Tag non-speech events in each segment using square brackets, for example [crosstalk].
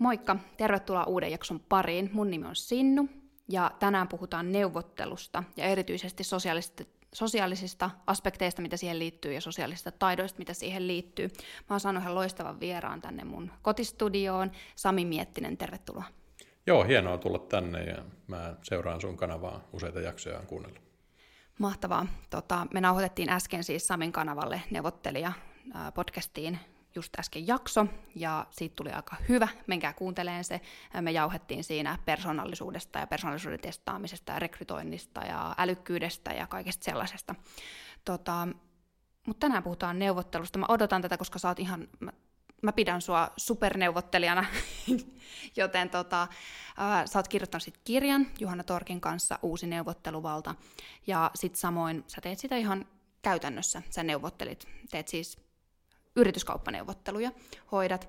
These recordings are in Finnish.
moikka! Tervetuloa uuden jakson pariin. Mun nimi on Sinnu ja tänään puhutaan neuvottelusta ja erityisesti sosiaalisista, sosiaalisista aspekteista, mitä siihen liittyy ja sosiaalisista taidoista, mitä siihen liittyy. Mä oon saanut ihan loistavan vieraan tänne mun kotistudioon. Sami Miettinen, tervetuloa. Joo, hienoa tulla tänne ja mä seuraan sun kanavaa useita jaksoja on kuunnellut. Mahtavaa. Tota, me nauhoitettiin äsken siis Samin kanavalle neuvottelija podcastiin just äsken jakso, ja siitä tuli aika hyvä, menkää kuunteleen se. Me jauhettiin siinä persoonallisuudesta ja persoonallisuuden testaamisesta ja rekrytoinnista ja älykkyydestä ja kaikesta sellaisesta. Tota, mutta tänään puhutaan neuvottelusta. Mä odotan tätä, koska sä oot ihan, mä, mä pidän sua superneuvottelijana, [laughs] joten tota, äh, sä oot kirjoittanut sit kirjan Juhanna Torkin kanssa, Uusi neuvotteluvalta, ja sit samoin sä teet sitä ihan käytännössä, sä neuvottelit, teet siis yrityskauppaneuvotteluja hoidat.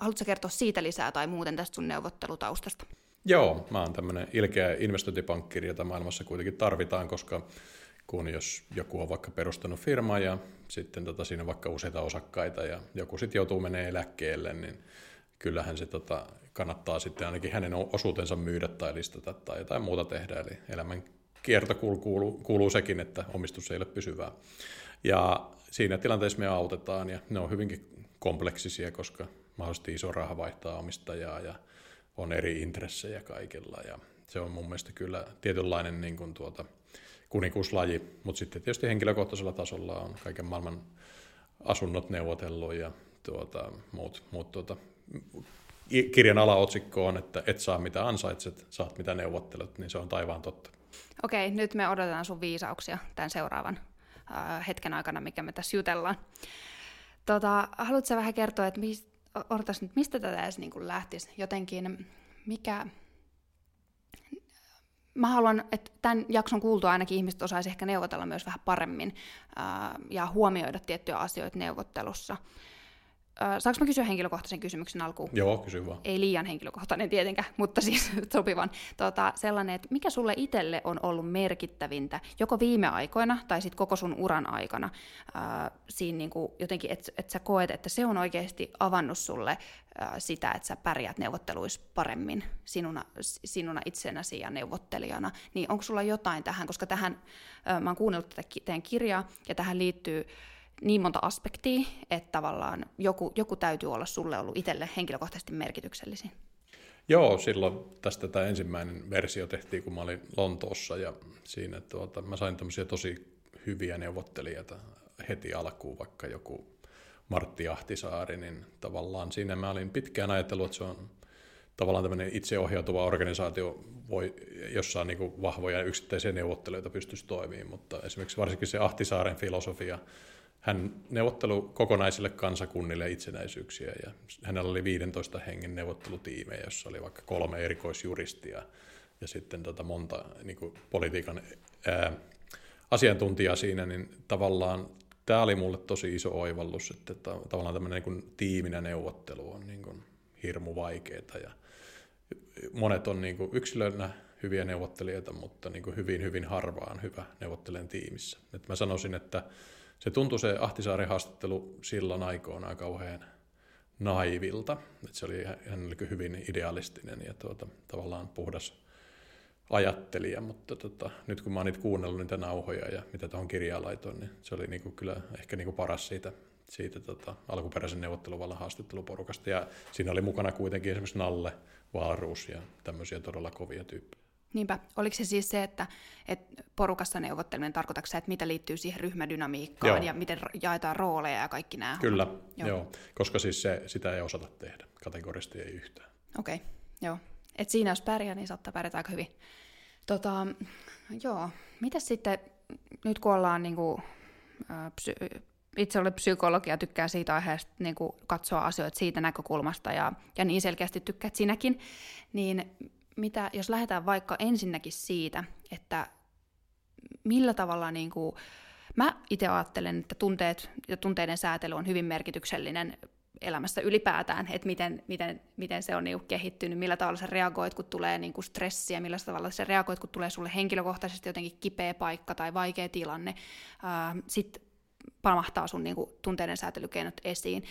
Haluatko kertoa siitä lisää tai muuten tästä sun neuvottelutaustasta? Joo, mä oon tämmöinen ilkeä investointipankkiri, jota maailmassa kuitenkin tarvitaan, koska kun jos joku on vaikka perustanut firmaa ja sitten tota, siinä on vaikka useita osakkaita ja joku sitten joutuu menemään eläkkeelle, niin kyllähän se tota, kannattaa sitten ainakin hänen osuutensa myydä tai listata tai jotain muuta tehdä. Eli elämän kierto kuuluu, kuuluu, sekin, että omistus ei ole pysyvää. Ja siinä tilanteessa me autetaan ja ne on hyvinkin kompleksisia, koska mahdollisesti iso raha vaihtaa omistajaa ja on eri intressejä kaikilla ja se on mun mielestä kyllä tietynlainen niin kuin tuota, kuninkuuslaji, mutta sitten tietysti henkilökohtaisella tasolla on kaiken maailman asunnot neuvotellut ja tuota, muut, muut tuota, kirjan alaotsikko on, että et saa mitä ansaitset, saat mitä neuvottelut, niin se on taivaan totta. Okei, nyt me odotetaan sun viisauksia tämän seuraavan äh, hetken aikana, mikä me tässä jutellaan. Tota, haluatko vähän kertoa, että mis, odotas nyt, mistä tätä edes niin kuin lähtisi? Jotenkin, mikä... Mä haluan, että tämän jakson kuultua ainakin ihmiset osaisi ehkä neuvotella myös vähän paremmin ää, ja huomioida tiettyjä asioita neuvottelussa. Saanko mä kysyä henkilökohtaisen kysymyksen alkuun? Joo, kysy vaan. Ei liian henkilökohtainen tietenkään, mutta siis [laughs] sopivan. Tota, sellainen, että mikä sulle itselle on ollut merkittävintä, joko viime aikoina tai sitten koko sun uran aikana, äh, siinä niinku jotenkin, että et sä koet, että se on oikeasti avannut sulle äh, sitä, että sä pärjäät neuvotteluissa paremmin sinuna, sinuna itsenäsi ja neuvottelijana. Niin onko sulla jotain tähän, koska tähän, äh, mä oon kuunnellut tätä teidän kirjaa, ja tähän liittyy niin monta aspektia, että tavallaan joku, joku täytyy olla sulle ollut itselle henkilökohtaisesti merkityksellisin. Joo, silloin tästä tämä ensimmäinen versio tehtiin, kun mä olin Lontoossa ja siinä tuota, mä sain tämmöisiä tosi hyviä neuvottelijoita heti alkuun, vaikka joku Martti Ahtisaari, niin tavallaan siinä mä olin pitkään ajatellut, että se on tavallaan tämmöinen itseohjautuva organisaatio, voi, jossa on niin vahvoja yksittäisiä neuvottelijoita pystyisi toimimaan, mutta esimerkiksi varsinkin se Ahtisaaren filosofia, hän neuvottelu kokonaisille kansakunnille itsenäisyyksiä ja hänellä oli 15 hengen neuvottelutiimejä, jossa oli vaikka kolme erikoisjuristia ja sitten tota monta niin kuin politiikan ää, asiantuntijaa siinä, niin tavallaan tämä oli mulle tosi iso oivallus, että tavallaan tämmöinen niin tiiminä neuvottelu on niin kuin hirmu vaikeaa ja monet on niin kuin yksilönä hyviä neuvottelijoita, mutta niin kuin hyvin, hyvin harvaan hyvä neuvottelen tiimissä. Et mä sanoisin, että se tuntui se Ahtisaaren haastattelu silloin aikoinaan kauhean naivilta. Että se oli, hän oli hyvin idealistinen ja tuota, tavallaan puhdas ajattelija, mutta tota, nyt kun mä oon niitä kuunnellut niitä nauhoja ja mitä tuohon kirjaan laitoin, niin se oli niinku kyllä ehkä niinku paras siitä, siitä tota, alkuperäisen neuvotteluvallan haastatteluporukasta. Ja siinä oli mukana kuitenkin esimerkiksi Nalle, Vaaruus ja tämmöisiä todella kovia tyyppejä. Niinpä. Oliko se siis se, että, että porukassa neuvotteleminen tarkoittaa se, että mitä liittyy siihen ryhmädynamiikkaan joo. ja miten jaetaan rooleja ja kaikki nämä? Kyllä, joo. joo. Koska siis se, sitä ei osata tehdä, kategorisesti ei yhtään. Okei, okay. joo. Et siinä jos pärjää, niin saattaa pärjätä aika hyvin. Tota, joo, mitäs sitten, nyt kun ollaan niin kuin, psy- itse olen psykologi ja tykkään siitä aiheesta niin kuin katsoa asioita siitä näkökulmasta ja, ja niin selkeästi tykkäät sinäkin, niin mitä, jos lähdetään vaikka ensinnäkin siitä, että millä tavalla niin kuin, mä itse ajattelen, että tunteet ja tunteiden säätely on hyvin merkityksellinen elämässä ylipäätään, että miten, miten, miten se on niin kuin kehittynyt, millä tavalla sä reagoit, kun tulee niin kuin stressiä, millä tavalla sä reagoit, kun tulee sulle henkilökohtaisesti jotenkin kipeä paikka tai vaikea tilanne. Sitten pamahtaa sun niin kuin, tunteiden säätelykeinot esiin,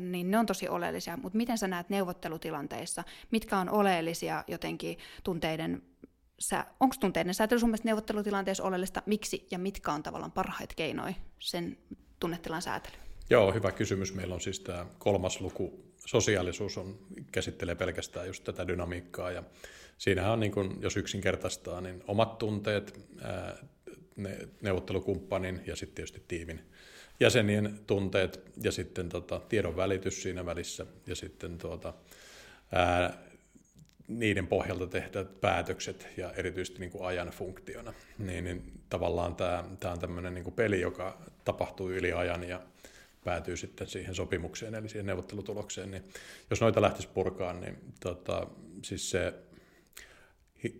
niin ne on tosi oleellisia. Mutta miten sä näet neuvottelutilanteissa, mitkä on oleellisia jotenkin tunteiden onko tunteiden säätely sun mielestä neuvottelutilanteessa oleellista, miksi ja mitkä on tavallaan parhaita keinoja sen tunnetilan säätelyyn? Joo, hyvä kysymys. Meillä on siis tämä kolmas luku, sosiaalisuus on, käsittelee pelkästään just tätä dynamiikkaa ja siinähän on, niin kun, jos yksinkertaistaa, niin omat tunteet, ää, ne, neuvottelukumppanin ja sitten tietysti tiimin jäsenien tunteet ja sitten tota, tiedon välitys siinä välissä ja sitten tuota, ää, niiden pohjalta tehdä päätökset ja erityisesti niin kuin ajan funktiona. Niin, niin tavallaan tämä, tämä on tämmöinen niin kuin peli, joka tapahtuu yli ajan ja päätyy sitten siihen sopimukseen, eli siihen neuvottelutulokseen, niin jos noita lähtisi purkaan, niin tota, siis se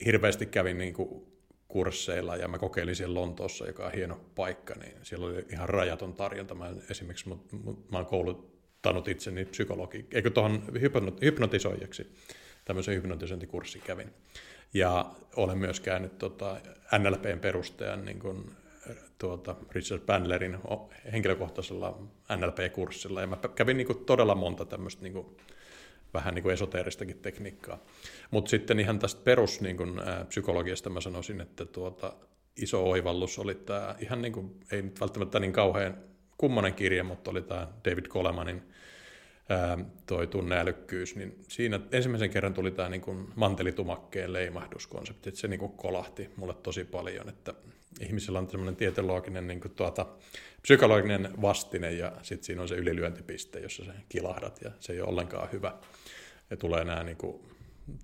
hirveästi kävin niin kuin kursseilla ja mä kokeilin siellä Lontoossa, joka on hieno paikka, niin siellä oli ihan rajaton tarjonta. Mä esimerkiksi mä oon kouluttanut itseni psykologi, eikö tuohon hypnotisoijaksi, tämmöisen hypnotisointikurssin kävin. Ja olen myös käynyt tota, NLPn perustajan niin kuin tuota, Richard Bandlerin henkilökohtaisella NLP-kurssilla, ja mä kävin niin kuin, todella monta tämmöistä niin kuin, vähän niin kuin esoteeristakin tekniikkaa. Mutta sitten ihan tästä perus niin kuin, ä, psykologiasta mä sanoisin, että tuota, iso oivallus oli tämä, ihan niin kuin, ei nyt välttämättä niin kauhean kummonen kirja, mutta oli tämä David Kolemanin toi tunneälykkyys, niin siinä ensimmäisen kerran tuli tämä niin mantelitumakkeen leimahduskonsepti, että se niin kuin kolahti mulle tosi paljon, että ihmisillä on tämmöinen tieteologinen niin kuin tuota, psykologinen vastine ja sitten siinä on se ylilyöntipiste, jossa se kilahdat ja se ei ole ollenkaan hyvä ja tulee nämä niin kuin,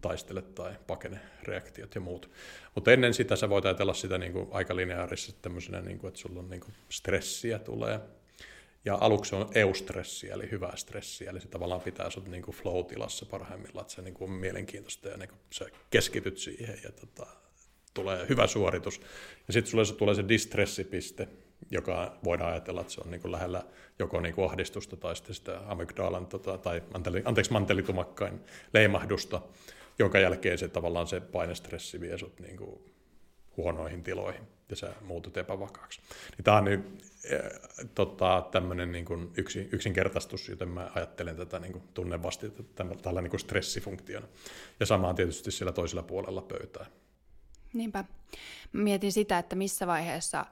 taistele tai pakene reaktiot ja muut. Mutta ennen sitä sä voit ajatella sitä niin kuin aika lineaarisesti tämmöisenä, niin kuin, että sulla on niin kuin stressiä tulee, ja aluksi on eustressiä, eli hyvää stressiä, eli se tavallaan pitää sinut niin flow-tilassa parhaimmillaan, että se niin kuin on mielenkiintoista ja niin kuin sä keskityt siihen ja tota, tulee hyvä suoritus. Ja sitten sulle se tulee se distressipiste, joka voidaan ajatella, että se on niin kuin lähellä joko niin kuin ahdistusta tai sitten sitä amygdalan tota, tai anteeksi mantelitumakkain leimahdusta, jonka jälkeen se tavallaan se painestressi vie sut niin kuin huonoihin tiloihin ja sä muutut epävakaaksi. Niin tämä on äh, tota, tämmöinen niin kuin yksi, yksinkertaistus, joten mä ajattelen tätä niin tunnevasti tällä niin stressifunktiona. Ja sama on tietysti siellä toisella puolella pöytää. Niinpä. Mietin sitä, että missä vaiheessa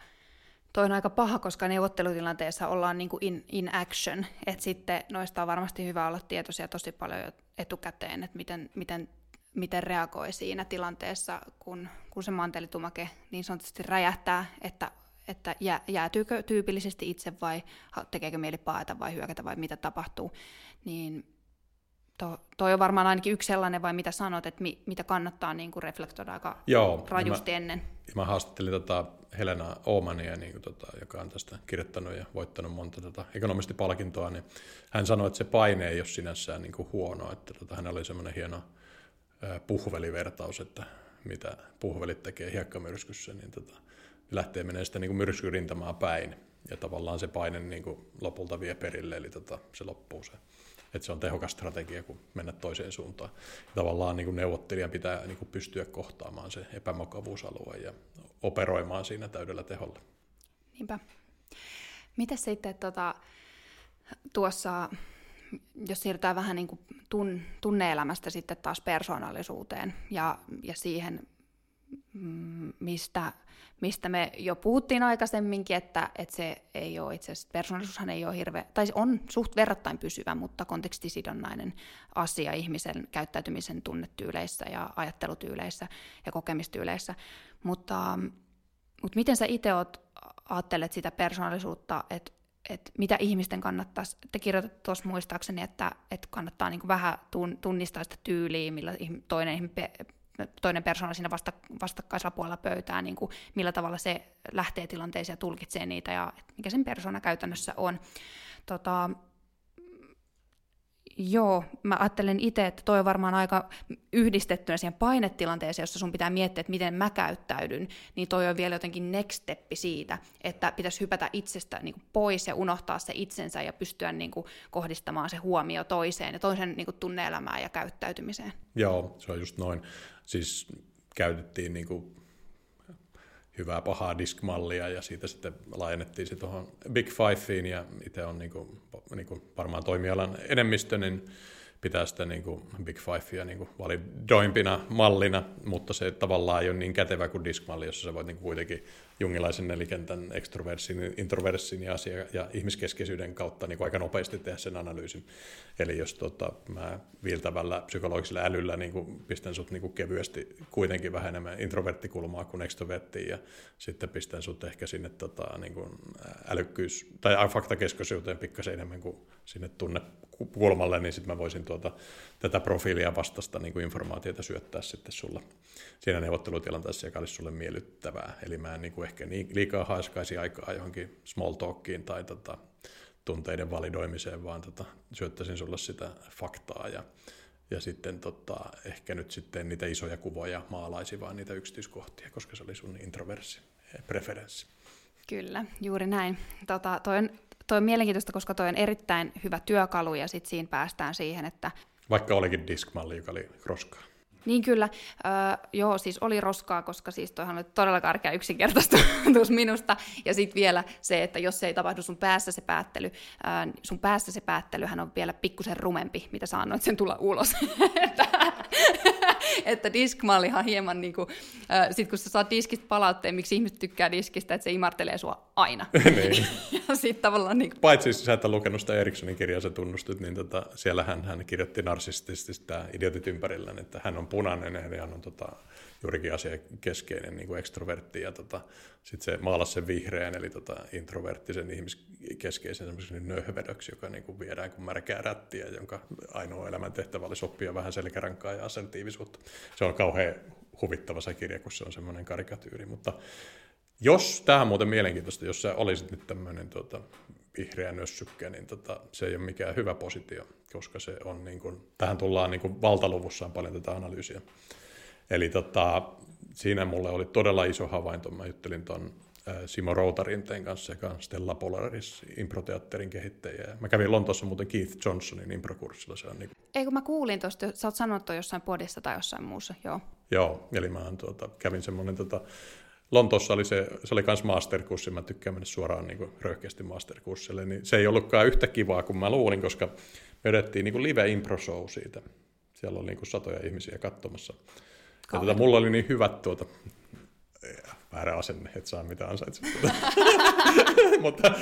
Toi on aika paha, koska neuvottelutilanteessa ollaan niin kuin in, in action, että sitten noista on varmasti hyvä olla tietoisia tosi paljon etukäteen, että miten, miten miten reagoi siinä tilanteessa, kun, kun se mantelitumake niin sanotusti räjähtää, että, että jää, jäätyykö tyypillisesti itse vai tekeekö mieli paeta vai hyökätä vai mitä tapahtuu, niin to, toi on varmaan ainakin yksi sellainen, vai mitä sanot, että mi, mitä kannattaa niin kuin reflektoida aika Joo, rajusti mä, ennen? Mä haastattelin tota Helena Oomania, niin kuin tota, joka on tästä kirjoittanut ja voittanut monta tota ekonomistipalkintoa, niin hän sanoi, että se paine ei ole sinänsä niin kuin huono, että tota, hänellä oli semmoinen hieno puhvelivertaus, että mitä puhvelit tekee hiekkamyrskyssä, niin tota, lähtee menee sitä niin myrskyrintamaa päin. Ja tavallaan se paine niin kuin lopulta vie perille, eli tota, se loppuu se. Että se on tehokas strategia, kun mennä toiseen suuntaan. Tavallaan niin kuin neuvottelijan pitää niin kuin pystyä kohtaamaan se epämukavuusalue ja operoimaan siinä täydellä teholla. Niinpä. Mitä sitten tota, tuossa jos siirrytään vähän niin kuin tun, tunneelämästä sitten taas persoonallisuuteen ja, ja siihen, mm, mistä, mistä me jo puhuttiin aikaisemminkin, että, että se ei ole itse asiassa, persoonallisuushan ei ole hirveä, tai on suht verrattain pysyvä, mutta kontekstisidonnainen asia ihmisen käyttäytymisen tunnetyyleissä ja ajattelutyyleissä ja kokemistyyleissä. Mutta, mutta miten sä itse ajattelet sitä persoonallisuutta, että että mitä ihmisten kannattaisi, te kirjoitatte tuossa muistaakseni, että, että kannattaa niin vähän tunnistaa sitä tyyliä, millä toinen, toinen persoona siinä vasta, vastakkaisella puolella pöytää, niin kuin millä tavalla se lähtee tilanteeseen ja tulkitsee niitä ja mikä sen persona käytännössä on. Tota, Joo, mä ajattelen itse, että toi on varmaan aika yhdistettynä siihen painetilanteeseen, jossa sun pitää miettiä, että miten mä käyttäydyn, niin toi on vielä jotenkin next step siitä, että pitäisi hypätä itsestä niin kuin pois ja unohtaa se itsensä ja pystyä niin kuin kohdistamaan se huomio toiseen ja toisen niin kuin tunne-elämään ja käyttäytymiseen. Joo, se on just noin. Siis käytettiin niin kuin hyvää pahaa diskmallia ja siitä sitten laajennettiin se tuohon Big Fiveen ja itse on niin kuin, niin kuin varmaan toimialan enemmistö, niin pitää sitä niin kuin Big Fivea niin kuin validoimpina mallina, mutta se tavallaan ei ole niin kätevä kuin diskmalli, jossa sä voit niin kuin kuitenkin jungilaisen nelikentän ekstroversin, introversin ja asia- ja ihmiskeskeisyyden kautta niin kuin aika nopeasti tehdä sen analyysin. Eli jos tota, mä viiltävällä psykologisella älyllä niin kuin pistän sut niin kuin kevyesti kuitenkin vähän enemmän introverttikulmaa kuin ekstroverttiin ja sitten pistän sut ehkä sinne tota, niin kuin älykkyys- tai faktakeskeisyyteen pikkasen enemmän kuin sinne tunne kulmalle, niin sitten mä voisin tuota, tätä profiilia vastasta niin kuin informaatiota syöttää sitten sulla siinä neuvottelutilanteessa, joka olisi sulle miellyttävää. Eli mä en niin kuin ehkä liikaa haiskaisi aikaa johonkin small talkiin tai tota, tunteiden validoimiseen, vaan tota, syöttäisin sulle sitä faktaa ja, ja sitten tota, ehkä nyt sitten niitä isoja kuvoja maalaisi vaan niitä yksityiskohtia, koska se oli sun introversi preferenssi. Kyllä, juuri näin. Tota, toi, on, toi on mielenkiintoista, koska toi on erittäin hyvä työkalu ja sitten siinä päästään siihen, että... Vaikka olikin diskmalli, joka oli roskaa. Niin kyllä, öö, joo, siis oli roskaa, koska siis toihan oli todella karkea yksinkertaistus [laughs] minusta. Ja sitten vielä se, että jos se ei tapahdu sun päässä se päättely, öö, sun päässä se päättelyhän on vielä pikkusen rumempi, mitä sä annoit sen tulla ulos. [laughs] [laughs] diskmallihan hieman niin kuin, äh, sit kun sä saat diskistä palautteen, miksi ihmiset tykkää diskistä, että se imartelee sua aina. [laughs] niin. [laughs] ja sit tavallaan niin kuin... Paitsi sä et lukenut sitä Erikssonin kirjaa, sä tunnustut, niin tota, siellä hän, hän kirjoitti narsistisesti tämä idiotit ympärillä, että hän on punainen ja hän on tota, juurikin asiakeskeinen niin kuin ekstrovertti ja tota, sitten se maalasi sen vihreän, eli tota, introverttisen ihmiskeskeisen semmoisen nöhvedöksi, joka niin kuin viedään kuin märkää rättiä, jonka ainoa elämäntehtävä oli soppia vähän selkärankaa ja assertiivisuutta. Se on kauhean huvittava se kirja, kun se on semmoinen karikatyyri, mutta jos, tämä on muuten mielenkiintoista, jos sä olisit nyt tämmöinen tota, vihreä nössykkä, niin tota, se ei ole mikään hyvä positio, koska se on niin kuin, tähän tullaan niin kuin valtaluvussaan paljon tätä analyysiä. Eli tota, siinä mulle oli todella iso havainto. Mä juttelin tuon Simo Routarinteen kanssa, joka on Stella Polaris improteatterin kehittäjä. Mä kävin Lontoossa muuten Keith Johnsonin improkurssilla. Se on niin... Ei kun mä kuulin tuosta, sä oot sanonut jossain podissa tai jossain muussa, joo. Joo, eli mä tuota, kävin semmoinen tota, Lontoossa oli se, se oli myös masterkurssi, mä tykkään mennä suoraan niin röyhkeästi masterkurssille, niin se ei ollutkaan yhtä kivaa kuin mä luulin, koska me edettiin niin live impro show siitä. Siellä oli niin satoja ihmisiä katsomassa ja tuota, mulla oli niin hyvät tuota, väärä asenne, että saa mitä ansaitse. [laughs] mutta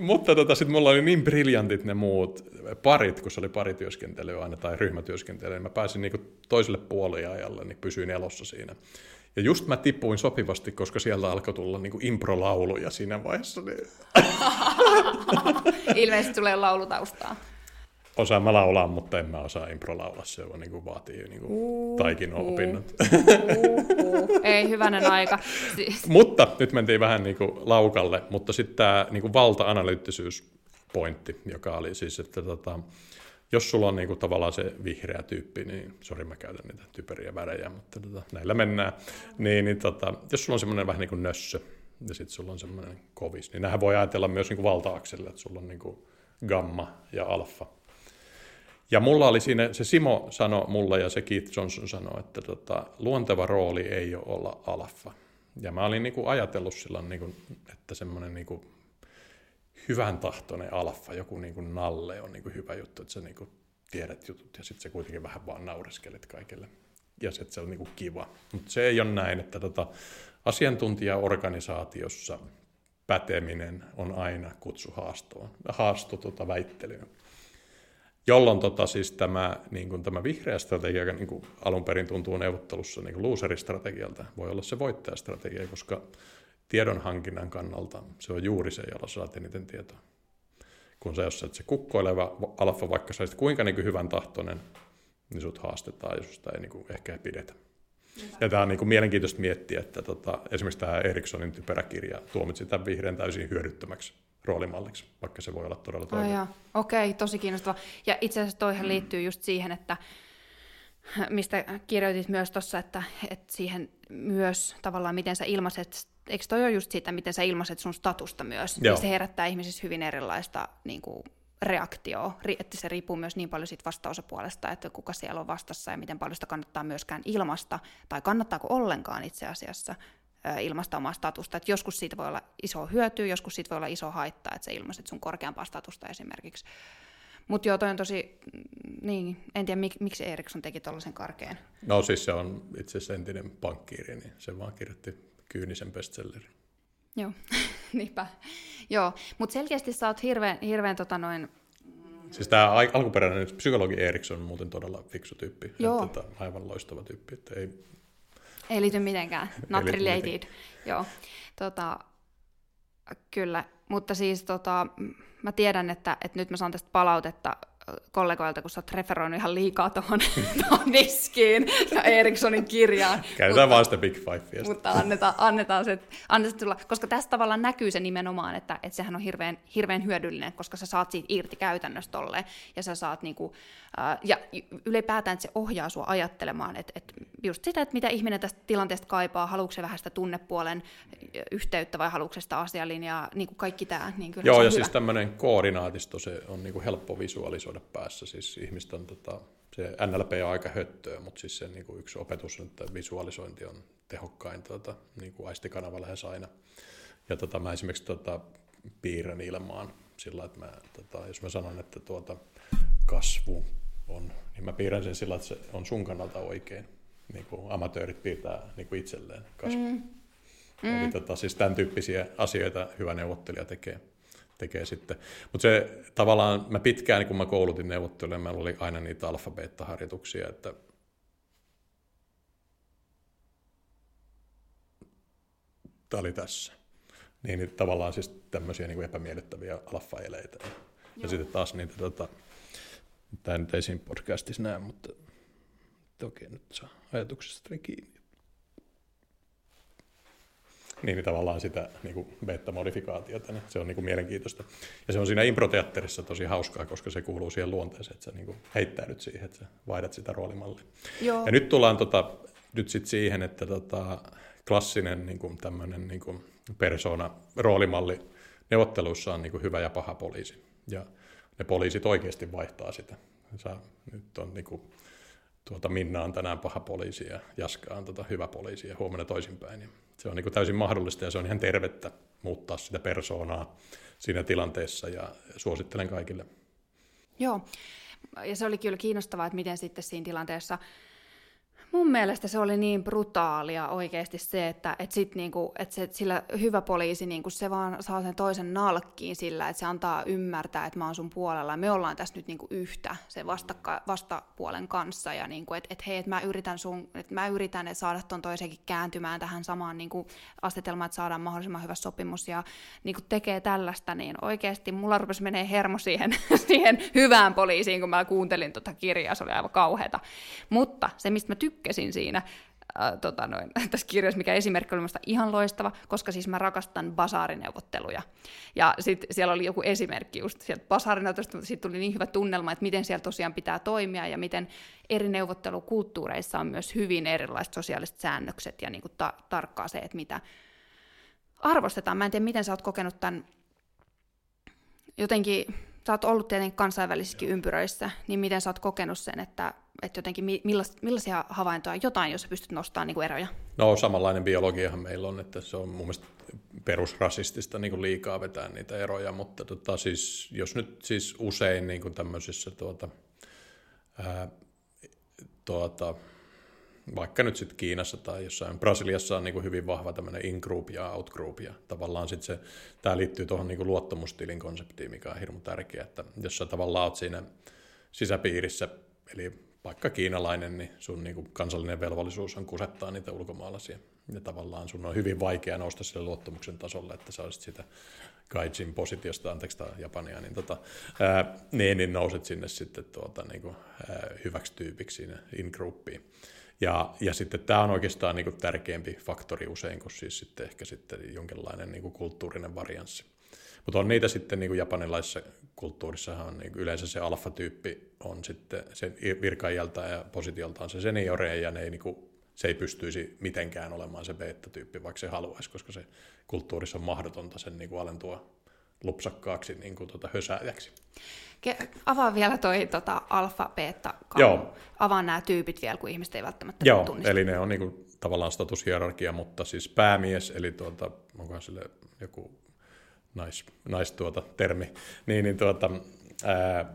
mutta tota, sitten mulla oli niin briljantit ne muut parit, kun se oli parityöskentely aina tai ryhmätyöskentely, niin mä pääsin niinku toiselle puoliajalle, niin pysyin elossa siinä. Ja just mä tippuin sopivasti, koska sieltä alkoi tulla niinku improlauluja siinä vaiheessa. Niin... [laughs] Ilmeisesti tulee laulutaustaa osaan mä laulaa, mutta en mä osaa improlaulaa. Se on, niin kuin, vaatii niin kuin, uh, taikin uh, opinnot. Uh, uh. Ei, hyvänen aika. Siis. [laughs] mutta nyt mentiin vähän niin kuin, laukalle, mutta sitten tämä niin valta-analyyttisyyspointti, joka oli siis, että tota, jos sulla on niin kuin, tavallaan se vihreä tyyppi, niin sori mä käytän niitä typeriä värejä, mutta tota, näillä mennään, niin, niin tota, jos sulla on semmoinen vähän niin kuin nössö, ja sitten sulla on semmoinen kovis, niin nämähän voi ajatella myös niin kuin valta-akselle, että sulla on niin kuin gamma ja alfa, ja mulla oli siinä, se Simo sanoi mulle ja se Keith Johnson sanoi, että tota, luonteva rooli ei ole olla alfa. Ja mä olin niinku ajatellut silloin, niinku, että semmoinen niinku hyvän tahtoinen alfa, joku niinku nalle on niinku hyvä juttu, että sä niinku tiedät jutut ja sitten se kuitenkin vähän vaan naureskelet kaikille. Ja sitten se on niinku kiva. Mutta se ei ole näin, että tota, asiantuntijaorganisaatiossa päteminen on aina kutsu haastoon, haasto tota väittelyyn jolloin tota, siis tämä, niin kuin tämä vihreä strategia niin kuin alun perin tuntuu neuvottelussa niin loseristrategialta, voi olla se voittajastrategia, koska tiedonhankinnan kannalta se on juuri se, jolla saat eniten tietoa. Kun sä, jos sä se kukkoileva alfa, vaikka sä kuinka niin kuin hyvän tahtoinen, niin sut haastetaan, jos sitä ei niin kuin ehkä pidetä. Ja tämä on niin kuin mielenkiintoista miettiä, että tota, esimerkiksi tämä Erikssonin typeräkirja tuomitsi tämän vihreän täysin hyödyttömäksi roolimalliksi, vaikka se voi olla todella toimiva. Okei, okay, tosi kiinnostava. Ja itse asiassa toihan liittyy just siihen, että mistä kirjoitit myös tuossa, että, että siihen myös tavallaan, miten sä ilmaiset, eikö toi ole just siitä, miten sä ilmaiset sun statusta myös, Joo. niin se herättää ihmisissä hyvin erilaista niin kuin, reaktioa, että se riippuu myös niin paljon siitä vastaosapuolesta, että kuka siellä on vastassa ja miten paljon sitä kannattaa myöskään ilmasta, tai kannattaako ollenkaan itse asiassa ilmaista omaa statusta. Et joskus siitä voi olla iso hyöty, joskus siitä voi olla iso haitta, että sä ilmaiset sun korkeampaa statusta esimerkiksi. Mutta joo, toi on tosi, niin, en tiedä mik, miksi Eriksson teki tuollaisen karkeen. No siis se on itse asiassa entinen pankkiiri, niin se vaan kirjoitti kyynisen bestsellerin. Joo, [laughs] niinpä. Joo, mutta selkeästi sä oot hirveän, hirveän tota noin, Siis tämä alkuperäinen psykologi Eriksson on muuten todella fiksu tyyppi. Joo. Että, että aivan loistava tyyppi. Että ei... ei liity mitenkään. Not related. Mitenkään. Joo. Tota, kyllä. Mutta siis tota, mä tiedän, että, että nyt mä saan tästä palautetta kollegoilta, kun sä oot referoinut ihan liikaa tuohon [laughs] diskiin ja Erikssonin kirjaan. Käytetään vaan sitä Big Five. Mutta annetaan, annetaan, se, annetaan tulla, koska tässä tavallaan näkyy se nimenomaan, että, että sehän on hirveän, hirveän hyödyllinen, koska sä saat siitä irti käytännössä tolleen, ja sä saat niinku, äh, ja ylipäätään, että se ohjaa sua ajattelemaan, että, että just sitä, että mitä ihminen tästä tilanteesta kaipaa, haluatko se vähän sitä tunnepuolen yhteyttä vai haluatko sitä asialinjaa, niin kuin kaikki tämä. Niin kyllä Joo, ja hyvä. siis tämmöinen koordinaatisto, se on niin kuin helppo visualisoida päässä. Siis ihmistä on, tota, se NLP on aika höttöä, mutta siis se niin kuin yksi opetus on, että visualisointi on tehokkain tota, niin kuin aistikanava lähes aina. Ja tota, mä esimerkiksi tota, piirrän ilmaan sillä, että mä, tota, jos mä sanon, että tuota, kasvu on, niin mä piirrän sen sillä, että se on sun kannalta oikein. Niin kuin amatöörit piirtää niin kuin itselleen kasvu. Mm. Mm. Eli tota, siis tämän tyyppisiä asioita hyvä neuvottelija tekee tekee sitten. Mutta se tavallaan, mä pitkään, kun mä koulutin neuvottelijoille, meillä oli aina niitä alfabeetta-harjoituksia, että tämä oli tässä. Niin, niin tavallaan siis tämmöisiä niin kuin epämiellyttäviä alfa-eleitä. Ja Joo. sitten taas niitä, tota, tämä nyt ei siinä podcastissa näe, mutta toki nyt saa ajatuksesta kiinni niin, niin tavallaan sitä niin kuin beta-modifikaatiota, niin se on niin kuin mielenkiintoista. Ja se on siinä improteatterissa tosi hauskaa, koska se kuuluu siihen luonteeseen, että sä niin kuin heittäydyt siihen, että sä vaihdat sitä roolimallia. Joo. Ja nyt tullaan tota, nyt sit siihen, että tota, klassinen niin kuin tämmöinen niin kuin persona, roolimalli neuvotteluissa on niin kuin hyvä ja paha poliisi. Ja ne poliisit oikeasti vaihtaa sitä. Sä, nyt on niin kuin, tuota, Minna on tänään paha poliisi ja Jaska on tota, hyvä poliisi ja huomenna toisinpäin. Ja se on niin kuin täysin mahdollista ja se on ihan tervettä muuttaa sitä persoonaa siinä tilanteessa ja suosittelen kaikille. Joo, ja se oli kyllä kiinnostavaa, että miten sitten siinä tilanteessa mun mielestä se oli niin brutaalia oikeasti se, että et sit niinku, et se, sillä hyvä poliisi niinku, se vaan saa sen toisen nalkkiin sillä, että se antaa ymmärtää, että mä oon sun puolella me ollaan tässä nyt niinku yhtä sen vastakka, vastapuolen kanssa ja niinku, että et hei, että mä yritän, sun, et mä yritän et saada ton toisenkin kääntymään tähän samaan niinku, asetelmaan, että saadaan mahdollisimman hyvä sopimus ja niinku, tekee tällaista, niin oikeasti mulla rupesi menee hermo siihen, [laughs] siihen hyvään poliisiin, kun mä kuuntelin tota kirjaa, se oli aivan kauheata. Mutta se, mistä mä tykkään, tykkäsin siinä äh, tota noin, [laughs] tässä kirjassa, mikä esimerkki oli minusta ihan loistava, koska siis mä rakastan basaarineuvotteluja. Ja sitten siellä oli joku esimerkki just sieltä basaarineuvottelusta, mutta siitä tuli niin hyvä tunnelma, että miten siellä tosiaan pitää toimia ja miten eri neuvottelukulttuureissa on myös hyvin erilaiset sosiaaliset säännökset ja niin kuin ta- tarkkaa se, että mitä arvostetaan. Mä en tiedä, miten sä oot kokenut tämän jotenkin, sä oot ollut tietenkin kansainvälisissäkin ympyröissä, niin miten sä oot kokenut sen, että että jotenkin millaisia havaintoja, jotain, jos pystyt nostamaan niin eroja? No samanlainen biologiahan meillä on, että se on mun mielestä perusrasistista niin kuin liikaa vetää niitä eroja, mutta tota, siis, jos nyt siis usein niin kuin tämmöisissä tuota, ää, tuota, vaikka nyt sitten Kiinassa tai jossain Brasiliassa on niin kuin hyvin vahva tämmöinen in-group ja out-group, ja tavallaan sitten se, tämä liittyy tuohon niin kuin luottamustilin konseptiin, mikä on hirmu tärkeä, että jos sä tavallaan oot siinä sisäpiirissä, eli vaikka kiinalainen, niin sun niin kuin kansallinen velvollisuus on kusettaa niitä ulkomaalaisia. Ja tavallaan sun on hyvin vaikea nousta sille luottamuksen tasolle, että sä olisit sitä gaijin positiosta, anteeksi tämä japania, niin, tota, ää, niin, niin nouset sinne sitten tuota, niin kuin, ää, hyväksi tyypiksi siinä in-groupiin. Ja, ja sitten tämä on oikeastaan niin kuin tärkeämpi faktori usein kuin siis sitten ehkä sitten jonkinlainen niin kuin kulttuurinen varianssi. Mutta on niitä sitten niin kuin japanilaisessa kulttuurissahan niin yleensä se alfa-tyyppi on sitten sen virkaijalta ja positioltaan se seniore ja ne ei, niin kuin, se ei pystyisi mitenkään olemaan se beta-tyyppi, vaikka se haluaisi, koska se kulttuurissa on mahdotonta sen niin kuin alentua lupsakkaaksi niin kuin tuota hösääjäksi. Ke- avaa vielä toi tota, alfa, beta, Joo. Avaa nämä tyypit vielä, kun ihmiset ei välttämättä Joo, tunnista. eli ne on niin kuin, tavallaan statushierarkia, mutta siis päämies, eli tuota, onkohan sille joku nais, nais tuota, termi, niin, niin tuota, ää,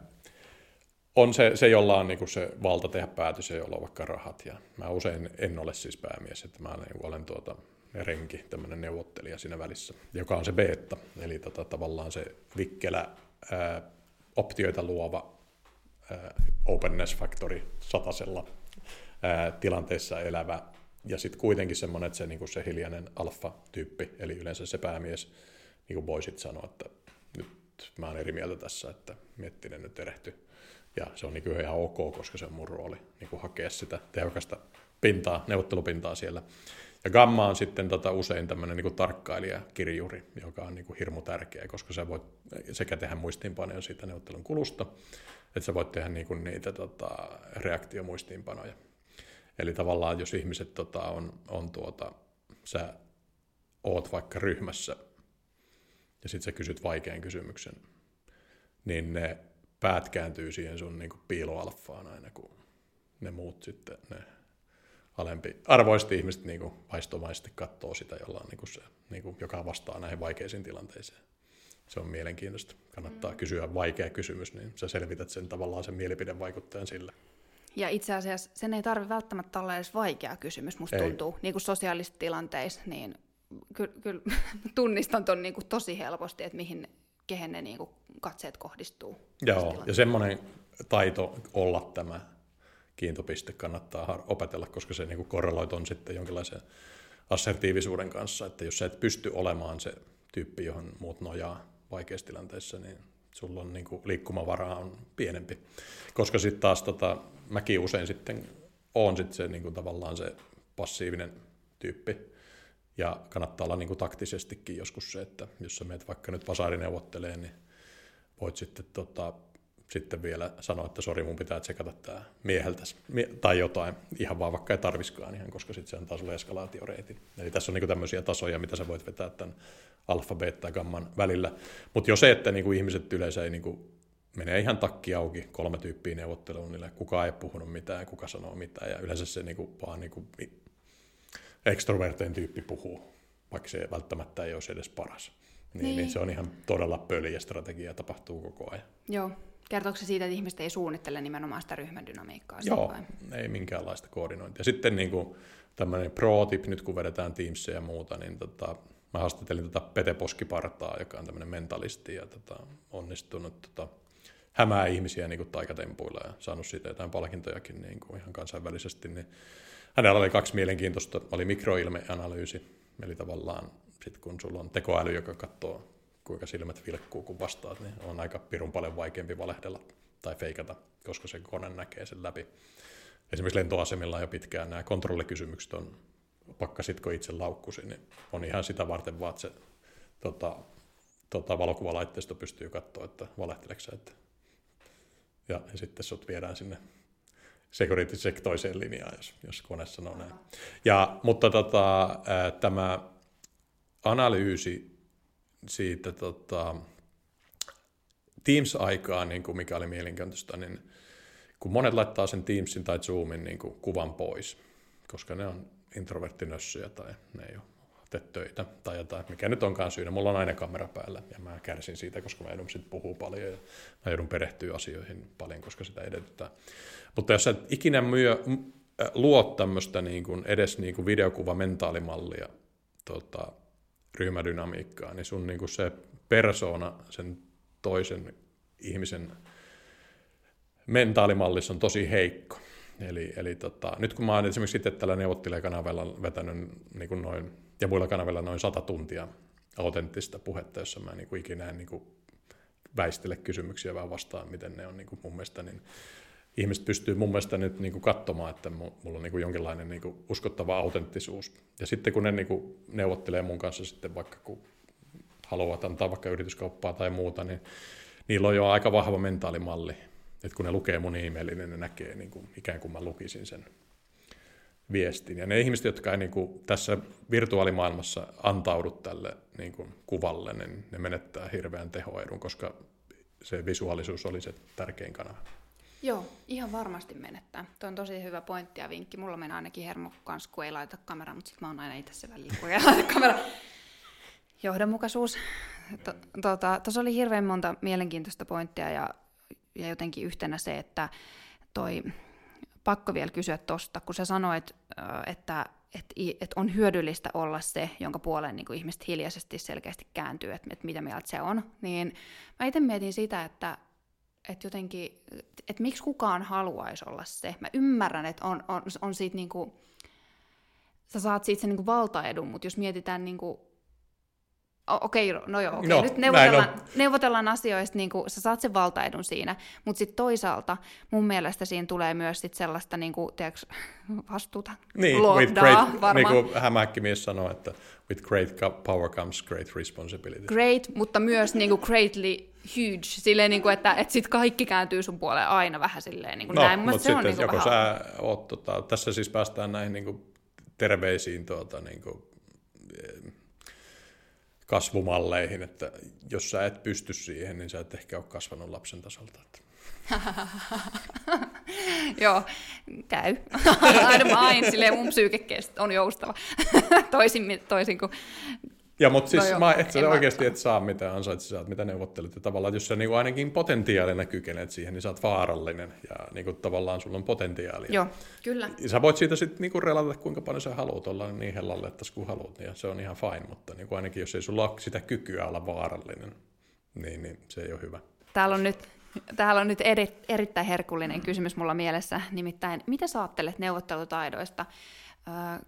on se, se, jolla on niin se valta tehdä päätös ja jolla on vaikka rahat. Ja mä usein en ole siis päämies, että mä niin olen tuota, renki, tämmöinen neuvottelija siinä välissä, joka on se beta, eli tota, tavallaan se vikkelä ää, optioita luova ää, openness factory satasella ää, tilanteessa elävä, ja sitten kuitenkin semmoinen, että se, niin se hiljainen alfa-tyyppi, eli yleensä se päämies, niin kuin voisit sanoa, että nyt mä oon eri mieltä tässä, että Miettinen nyt erehty. Ja se on niin kuin ihan ok, koska se on mun rooli niin kuin hakea sitä tehokasta pintaa, neuvottelupintaa siellä. Ja Gamma on sitten tota usein tämmöinen niin tarkkailijakirjuri, joka on niin kuin hirmu tärkeä, koska sä voit sekä tehdä muistiinpanoja siitä neuvottelun kulusta, että sä voit tehdä niin kuin niitä tota, reaktiomuistiinpanoja. Eli tavallaan jos ihmiset tota, on, on tuota, sä oot vaikka ryhmässä ja sitten sä kysyt vaikean kysymyksen, niin ne päät kääntyy siihen sun niin kuin piiloalfaan aina, kun ne muut sitten, ne alempi arvoiset ihmiset niin kuin vaistomaisesti katsoo sitä, jolla on niin kuin se, niin kuin, joka vastaa näihin vaikeisiin tilanteisiin. Se on mielenkiintoista. Kannattaa mm. kysyä vaikea kysymys, niin sä selvität sen tavallaan sen mielipidevaikuttajan sillä. Ja itse asiassa sen ei tarvitse välttämättä olla edes vaikea kysymys, musta ei. tuntuu. Niin kuin sosiaalisissa tilanteissa, niin kyllä, kyllä [laughs] tunnistan ton niin kuin tosi helposti, että mihin, kehen ne niin kuin katseet kohdistuu. Joo, ja semmoinen taito olla tämä kiintopiste kannattaa opetella, koska se niin korreloit on sitten jonkinlaisen assertiivisuuden kanssa, että jos sä et pysty olemaan se tyyppi, johon muut nojaa vaikeissa tilanteissa, niin sulla on niin kuin, liikkumavaraa on pienempi. Koska sitten taas tota, mäkin usein sitten on sitten se niin kuin, tavallaan se passiivinen tyyppi, ja kannattaa olla niin kuin, taktisestikin joskus se, että jos sä meet vaikka nyt vasaari neuvottelee, niin voit sitten tota, sitten vielä sanoa, että sori, mun pitää tsekata tämä mieheltä tai jotain, ihan vaan vaikka ei tarviskaan ihan, koska sitten se antaa sulle eskalaatioreitin. Eli tässä on niinku tämmöisiä tasoja, mitä sä voit vetää tämän alfa, beta ja gamman välillä. Mutta jo se, että niinku ihmiset yleensä ei niinku, menee ihan takki auki kolme tyyppiä neuvotteluun, niille kuka ei puhunut mitään, kuka sanoo mitään, ja yleensä se niinku vaan niinku ekstroverteen tyyppi puhuu, vaikka se välttämättä ei olisi edes paras. Niin, niin. niin se on ihan todella pöliä strategia, tapahtuu koko ajan. Joo, Kertooko se siitä, että ihmiset ei suunnittele nimenomaan sitä ryhmän dynamiikkaa? Joo, vai? ei minkäänlaista koordinointia. Sitten niin kuin tämmöinen pro-tip, nyt kun vedetään Teamsia ja muuta, niin tota, mä haastattelin tota Pete Poskipartaa, joka on tämmöinen mentalisti ja tota, onnistunut tota, hämää ihmisiä niin kuin taikatempuilla ja saanut siitä jotain palkintojakin niin kuin ihan kansainvälisesti. Niin hänellä oli kaksi mielenkiintoista, oli mikroilmeanalyysi, eli tavallaan sit kun sulla on tekoäly, joka katsoo kuinka silmät vilkkuu, kun vastaat, niin on aika pirun paljon vaikeampi valehdella tai feikata, koska se kone näkee sen läpi. Esimerkiksi lentoasemilla jo pitkään nämä kontrollikysymykset on, pakkasitko itse laukkusi, niin on ihan sitä varten vaan, että se tota, tota, valokuvalaitteisto pystyy katsoa, että valehteleksä. Että... Ja, ja sitten sut viedään sinne security check toiseen linjaan, jos, jos kone sanoo näin. Ja, mutta tota, tämä analyysi siitä tota, Teams-aikaa, niin kuin mikä oli mielenkiintoista, niin kun monet laittaa sen Teamsin tai Zoomin niin kuin kuvan pois, koska ne on introverttinössyjä tai ne ei ole töitä tai jotain, mikä nyt onkaan syynä. Mulla on aina kamera päällä ja mä kärsin siitä, koska mä joudun sitten puhua paljon ja mä joudun perehtyä asioihin paljon, koska sitä edellyttää. Mutta jos sä et ikinä myö, luo tämmöistä niin kuin edes niin kuin videokuva mentaalimallia tota, ryhmädynamiikkaa, niin sun niin kuin se persona, sen toisen ihmisen mentaalimallissa on tosi heikko. Eli, eli tota, nyt kun mä oon esimerkiksi itse tällä neuvottelijakanavella vetänyt niin kuin noin, ja muilla kanavilla noin sata tuntia autenttista puhetta, jossa mä niin kuin ikinä en niin kuin väistele kysymyksiä, vaan vastaan, miten ne on niin kuin mun mielestä, niin ihmiset pystyy mun mielestä nyt niin kuin katsomaan, että mulla on niin kuin jonkinlainen niin kuin uskottava autenttisuus. Ja sitten kun ne niin kuin neuvottelee mun kanssa sitten vaikka kun haluavat antaa vaikka yrityskauppaa tai muuta, niin niillä on jo aika vahva mentaalimalli. Että kun ne lukee mun e-mailin, niin ne näkee niin kuin, ikään kuin mä lukisin sen viestin. Ja ne ihmiset, jotka ei niin kuin, tässä virtuaalimaailmassa antaudu tälle niin kuin, kuvalle, niin ne menettää hirveän tehoedun, koska se visuaalisuus oli se tärkein kanava. Joo, ihan varmasti menettää. Tuo on tosi hyvä pointti ja vinkki. Mulla menee ainakin hermo kanssa, kun ei laita kameraa, mutta sitten mä oon aina itse se väliin, kun ei laita kameraa. Johdonmukaisuus. Tuossa tota, oli hirveän monta mielenkiintoista pointtia ja, ja jotenkin yhtenä se, että toi, pakko vielä kysyä tuosta, kun sä sanoit, että, että, että on hyödyllistä olla se, jonka puoleen niin ihmiset hiljaisesti selkeästi kääntyy, että, että mitä mieltä se on, niin mä itse mietin sitä, että, että jotenkin, että miksi kukaan haluaisi olla se. Mä ymmärrän, että on, on, on siitä niinku, sä saat siitä sen niinku valtaedun, mutta jos mietitään niinku okei, okay, no joo, okay. no, nyt neuvotellaan, neuvotellaan asioista, niin kuin, sä saat sen valtaedun siinä, mutta sitten toisaalta mun mielestä siinä tulee myös sit sellaista niin kuin, tiedätkö, vastuuta, niin, Lordaa, great, niin kuin hämähäkkimies sanoo, että with great power comes great responsibility. Great, mutta myös niin kuin greatly huge, silleen, niin kuin, että, että sit kaikki kääntyy sun puoleen aina vähän silleen niin kuin no, näin. mutta se sitten, on, niin kuin, joko vähän... sä oot, tota, tässä siis päästään näihin niin kuin, terveisiin tuota, niin kuin, kasvumalleihin, että jos sä et pysty siihen, niin sä et ehkä ole kasvanut lapsen tasolta. [laughs] Joo, käy. [laughs] Aina silleen mun psyyke on joustava. [laughs] toisin, toisin kuin ja mutta siis no joo, mä, et sä oikeasti et saa mitä ansaitsi, saat mitä neuvottelet. Ja tavallaan jos sä niinku ainakin potentiaalina kykenet siihen, niin sä oot vaarallinen ja niinku tavallaan sulla on potentiaalia. Joo, kyllä. Ja sä voit siitä sitten niinku relata kuinka paljon sä haluat olla niin hellalle, että kun haluat, ja se on ihan fine, mutta niinku ainakin jos ei sulla ole sitä kykyä olla vaarallinen, niin, niin se ei ole hyvä. Täällä on nyt Täällä on nyt eri, erittäin herkullinen kysymys mulla mielessä, nimittäin mitä sä ajattelet neuvottelutaidoista,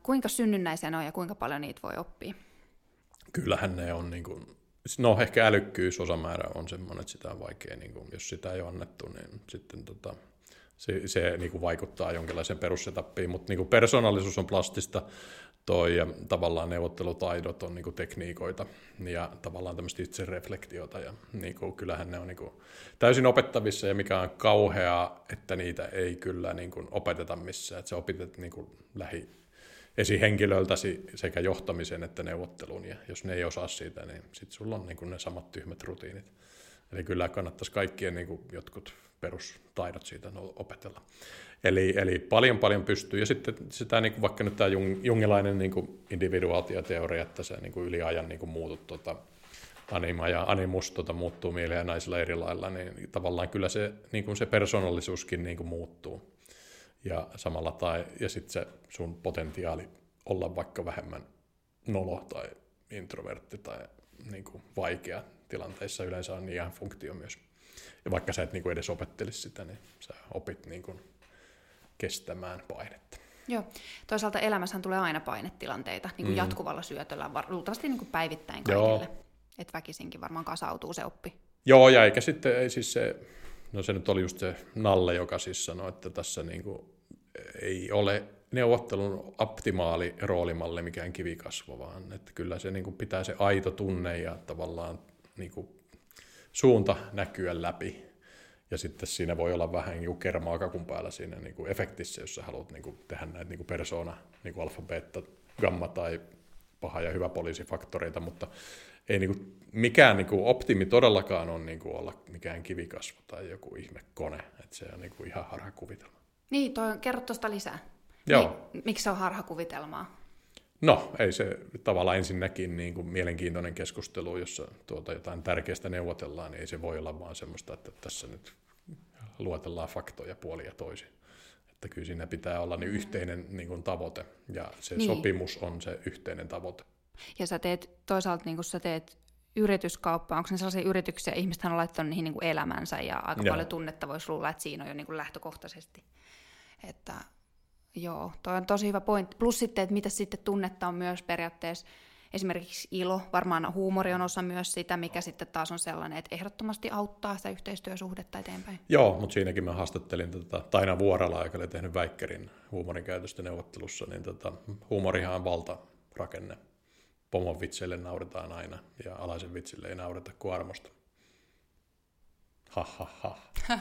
kuinka synnynnäisiä ne on ja kuinka paljon niitä voi oppia? Kyllähän ne on, niin kuin, no ehkä älykkyys osamäärä on semmoinen, että sitä on vaikea, niin kuin, jos sitä ei ole annettu, niin sitten tota, se, se niin kuin vaikuttaa jonkinlaiseen perussetappiin, mutta niin persoonallisuus on plastista, toi ja tavallaan neuvottelutaidot on niin kuin tekniikoita ja tavallaan tämmöistä itsereflektiota ja niin kuin, kyllähän ne on niin kuin täysin opettavissa ja mikä on kauheaa, että niitä ei kyllä niin kuin opeteta missään, että se opitet niin kuin lähi esihenkilöltäsi sekä johtamisen että neuvottelun, ja jos ne ei osaa siitä, niin sitten sulla on niin kuin ne samat tyhmät rutiinit. Eli kyllä kannattaisi kaikkien niin kuin jotkut perustaidot siitä opetella. Eli, eli paljon paljon pystyy. Ja sitten sitä, niin kuin vaikka nyt tämä jung, jungilainen niin kuin individuaatioteoria, että se niin kuin yli ajan niin kuin muutut tuota, anima ja animus tuota, muuttuu miehillä ja naisilla eri lailla, niin tavallaan kyllä se, niin kuin se persoonallisuuskin niin kuin muuttuu ja samalla tai, ja sitten se sun potentiaali olla vaikka vähemmän nolo tai introvertti tai niin kuin vaikea tilanteissa yleensä on niin ihan funktio myös. Ja vaikka sä et niin kuin edes opettelisi sitä, niin sä opit niin kuin kestämään painetta. Joo. Toisaalta elämässähän tulee aina painetilanteita niin kuin mm. jatkuvalla syötöllä, luultavasti niin kuin päivittäin kaikille. Että väkisinkin varmaan kasautuu se oppi. Joo, ja eikä sitten, ei siis se, no se nyt oli just se Nalle, joka siis sanoi, että tässä niin kuin ei ole neuvottelun optimaali roolimalli mikään kivikasvo, vaan että kyllä se niin kuin pitää se aito tunne ja tavallaan niin kuin suunta näkyä läpi. Ja sitten siinä voi olla vähän niin kermaa kakun päällä siinä niin kuin efektissä, jos sä haluat niin kuin tehdä näitä niin kuin persona, niin kuin beta, gamma tai paha ja hyvä poliisifaktoreita, mutta ei niin kuin, mikään niin kuin optimi todellakaan on niin kuin olla mikään kivikasvo tai joku ihme kone, että se on niin kuin ihan harhakuvitelma. Niin, toi, kerro tuosta lisää. Joo. Niin, miksi se on harhakuvitelmaa? No, ei se tavallaan ensinnäkin niin kuin mielenkiintoinen keskustelu, jossa tuota jotain tärkeästä neuvotellaan, niin ei se voi olla vaan semmoista, että tässä nyt luotellaan faktoja puolia toisin. Että kyllä siinä pitää olla niin yhteinen niin kuin tavoite, ja se niin. sopimus on se yhteinen tavoite. Ja sä teet toisaalta, niin kuin sä teet yrityskauppaa, onko ne sellaisia yrityksiä, ihmiset on laittanut niihin niin kuin elämänsä, ja aika Joo. paljon tunnetta voisi luulla, että siinä on jo niin kuin lähtökohtaisesti. Että joo, toi on tosi hyvä pointti. Plus sitten, että mitä sitten tunnetta on myös periaatteessa esimerkiksi ilo, varmaan huumori on osa myös sitä, mikä sitten taas on sellainen, että ehdottomasti auttaa sitä yhteistyösuhdetta eteenpäin. Joo, mutta siinäkin mä haastattelin tota, Taina Vuorala, joka oli tehnyt Väikkerin huumorin käytöstä neuvottelussa, niin tota, huumorihan on valtarakenne. Pomon vitseille nauretaan aina ja alaisen vitsille ei naureta kuin armosta. Ha, ha, ha. [laughs]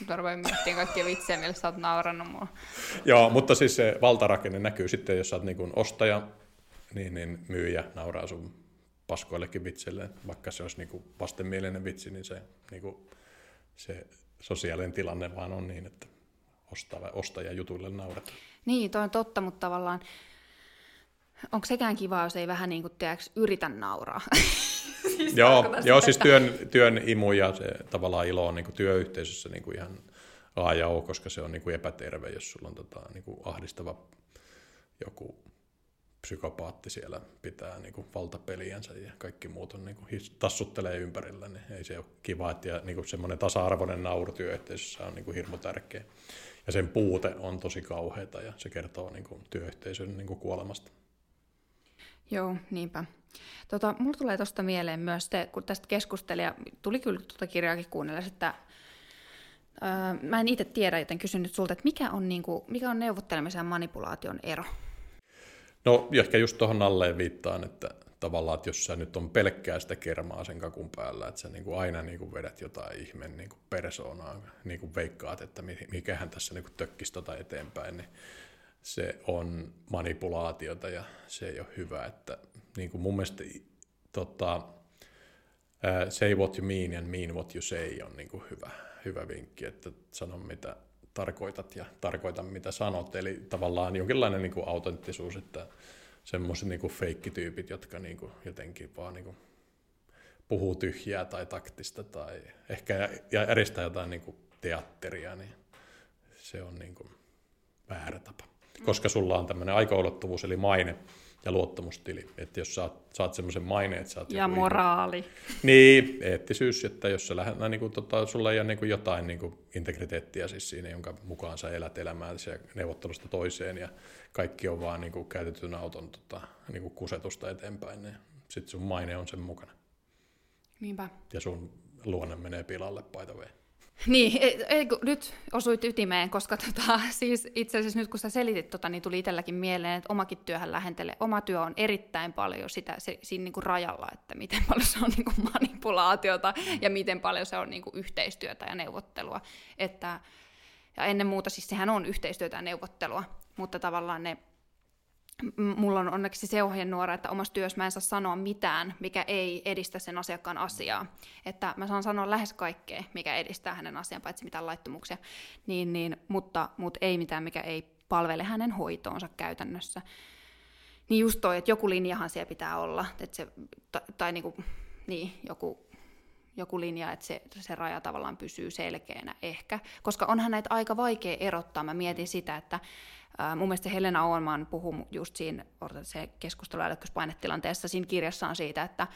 Nyt mä miettimään kaikkia vitsejä, millä sä oot naurannut mua. Joo, mutta siis se valtarakenne näkyy sitten, jos sä oot niin ostaja, niin, niin myyjä nauraa sun paskoillekin vitseille. Vaikka se olisi niin vastenmielinen vitsi, niin se, niin kuin, se sosiaalinen tilanne vaan on niin, että ostaja, ostaja jutuille nauretaan. Niin, toi on totta, mutta tavallaan onko sekään kiva, jos ei vähän niin kuin, tiedätkö, yritä nauraa? siis joo, joo siis työn, työn imu ja se tavallaan ilo on niin kuin työyhteisössä niin kuin ihan A ja O, koska se on niin kuin epäterve, jos sulla on tota, niin kuin ahdistava joku psykopaatti siellä pitää niin kuin valtapeliänsä ja kaikki muut on niin kuin tassuttelee ympärillä, niin ei se ole kiva. Että, ja niin kuin semmoinen tasa-arvoinen nauru työyhteisössä on niin kuin hirmu tärkeä. Ja sen puute on tosi kauheata ja se kertoo niin kuin työyhteisön niin kuin kuolemasta. Joo, niinpä. Tota, mulla tulee tuosta mieleen myös, te, kun tästä keskustelin, ja tuli kyllä tuota kirjaakin kuunnella, että öö, mä en itse tiedä, joten kysyn nyt sulta, että mikä on, niin kuin, mikä on neuvottelemisen ja manipulaation ero? No ehkä just tuohon alleen viittaan, että tavallaan, että jos sä nyt on pelkkää sitä kermaa sen kakun päällä, että sä niin kuin aina niin kuin vedät jotain ihmeen niin kuin persoonaa, niin kuin veikkaat, että mikähän tässä niin kuin tökkisi tota eteenpäin, niin se on manipulaatiota ja se ei ole hyvä. Että, niin kuin mun mielestä tota, say what you mean and mean what you say on niin kuin hyvä, hyvä vinkki, että sano mitä tarkoitat ja tarkoita mitä sanot. Eli tavallaan jonkinlainen niin kuin autenttisuus, että semmoiset niin kuin feikkityypit, jotka niin kuin jotenkin vaan niin kuin puhuu tyhjää tai taktista tai ehkä järjestää jotain niin kuin teatteria, niin se on niin kuin väärä tapa koska sulla on tämmöinen aikaulottuvuus, eli maine ja luottamustili. Että jos saat, saat semmoisen maineen, että saat Ja moraali. Ihminen. Niin, eettisyys, että jos sä lähdet, niin kuin, tota, sulla ei ole niin kuin jotain niin kuin integriteettiä siis siinä, jonka mukaan sä elät elämää neuvottelusta toiseen ja kaikki on vaan niin kuin käytetyn auton tota, niin kuin kusetusta eteenpäin, niin sitten sun maine on sen mukana. Niinpä. Ja sun luonne menee pilalle, by the way. Niin, ei, ei, nyt osuit ytimeen, koska tota, [laughs] siis itse asiassa nyt kun sä selitit, tota, niin tuli itselläkin mieleen, että omakin työhän lähentelee. Oma työ on erittäin paljon sitä se, siinä niin kuin rajalla, että miten paljon se on niin kuin [laughs] manipulaatiota ja miten paljon se on niin kuin yhteistyötä ja neuvottelua. Että, ja ennen muuta siis sehän on yhteistyötä ja neuvottelua, mutta tavallaan ne mulla on onneksi se ohjenuora, että omassa työssä mä en saa sanoa mitään, mikä ei edistä sen asiakkaan asiaa. Että mä saan sanoa lähes kaikkea, mikä edistää hänen asian, paitsi mitään laittomuksia, niin, niin, mutta, mutta ei mitään, mikä ei palvele hänen hoitoonsa käytännössä. Niin just toi, että joku linjahan siellä pitää olla, että se, tai, tai niin, kuin, niin joku, joku linja, että se, se raja tavallaan pysyy selkeänä ehkä. Koska onhan näitä aika vaikea erottaa. Mä mietin sitä, että mun mielestä Helena Oonman puhuu just siinä se keskusteluälykköspainetilanteessa siinä kirjassa on siitä, että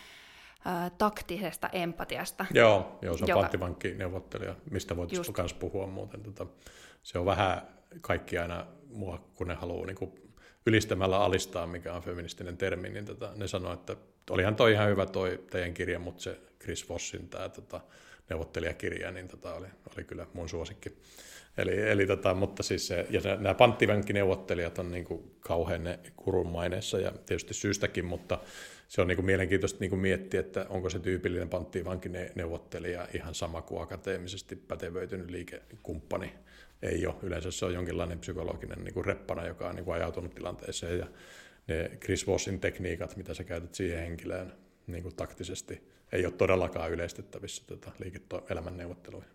taktisesta empatiasta. Joo, joo se on joka... panttivankki neuvottelija, mistä voitaisiin myös puhua muuten. Tota, se on vähän kaikki aina mua, kun ne haluaa niin kuin ylistämällä alistaa, mikä on feministinen termi, niin tota, ne sanoo, että olihan toi ihan hyvä toi teidän kirja, mutta se Chris Vossin tämä tota, neuvottelijakirja, niin tota, oli, oli kyllä mun suosikki. Eli, eli tota, mutta siis se, ja nämä panttivankkineuvottelijat on niin kuin kauhean ne kurun maineessa ja tietysti syystäkin, mutta se on niin kuin mielenkiintoista niin kuin miettiä, että onko se tyypillinen panttivankkineuvottelija ihan sama kuin akateemisesti pätevöitynyt liikekumppani. Ei ole. Yleensä se on jonkinlainen psykologinen niin kuin reppana, joka on niin kuin ajautunut tilanteeseen ja ne Chris Vossin tekniikat, mitä sä käytät siihen henkilöön niin kuin taktisesti, ei ole todellakaan yleistettävissä tota liike-elämän neuvotteluihin.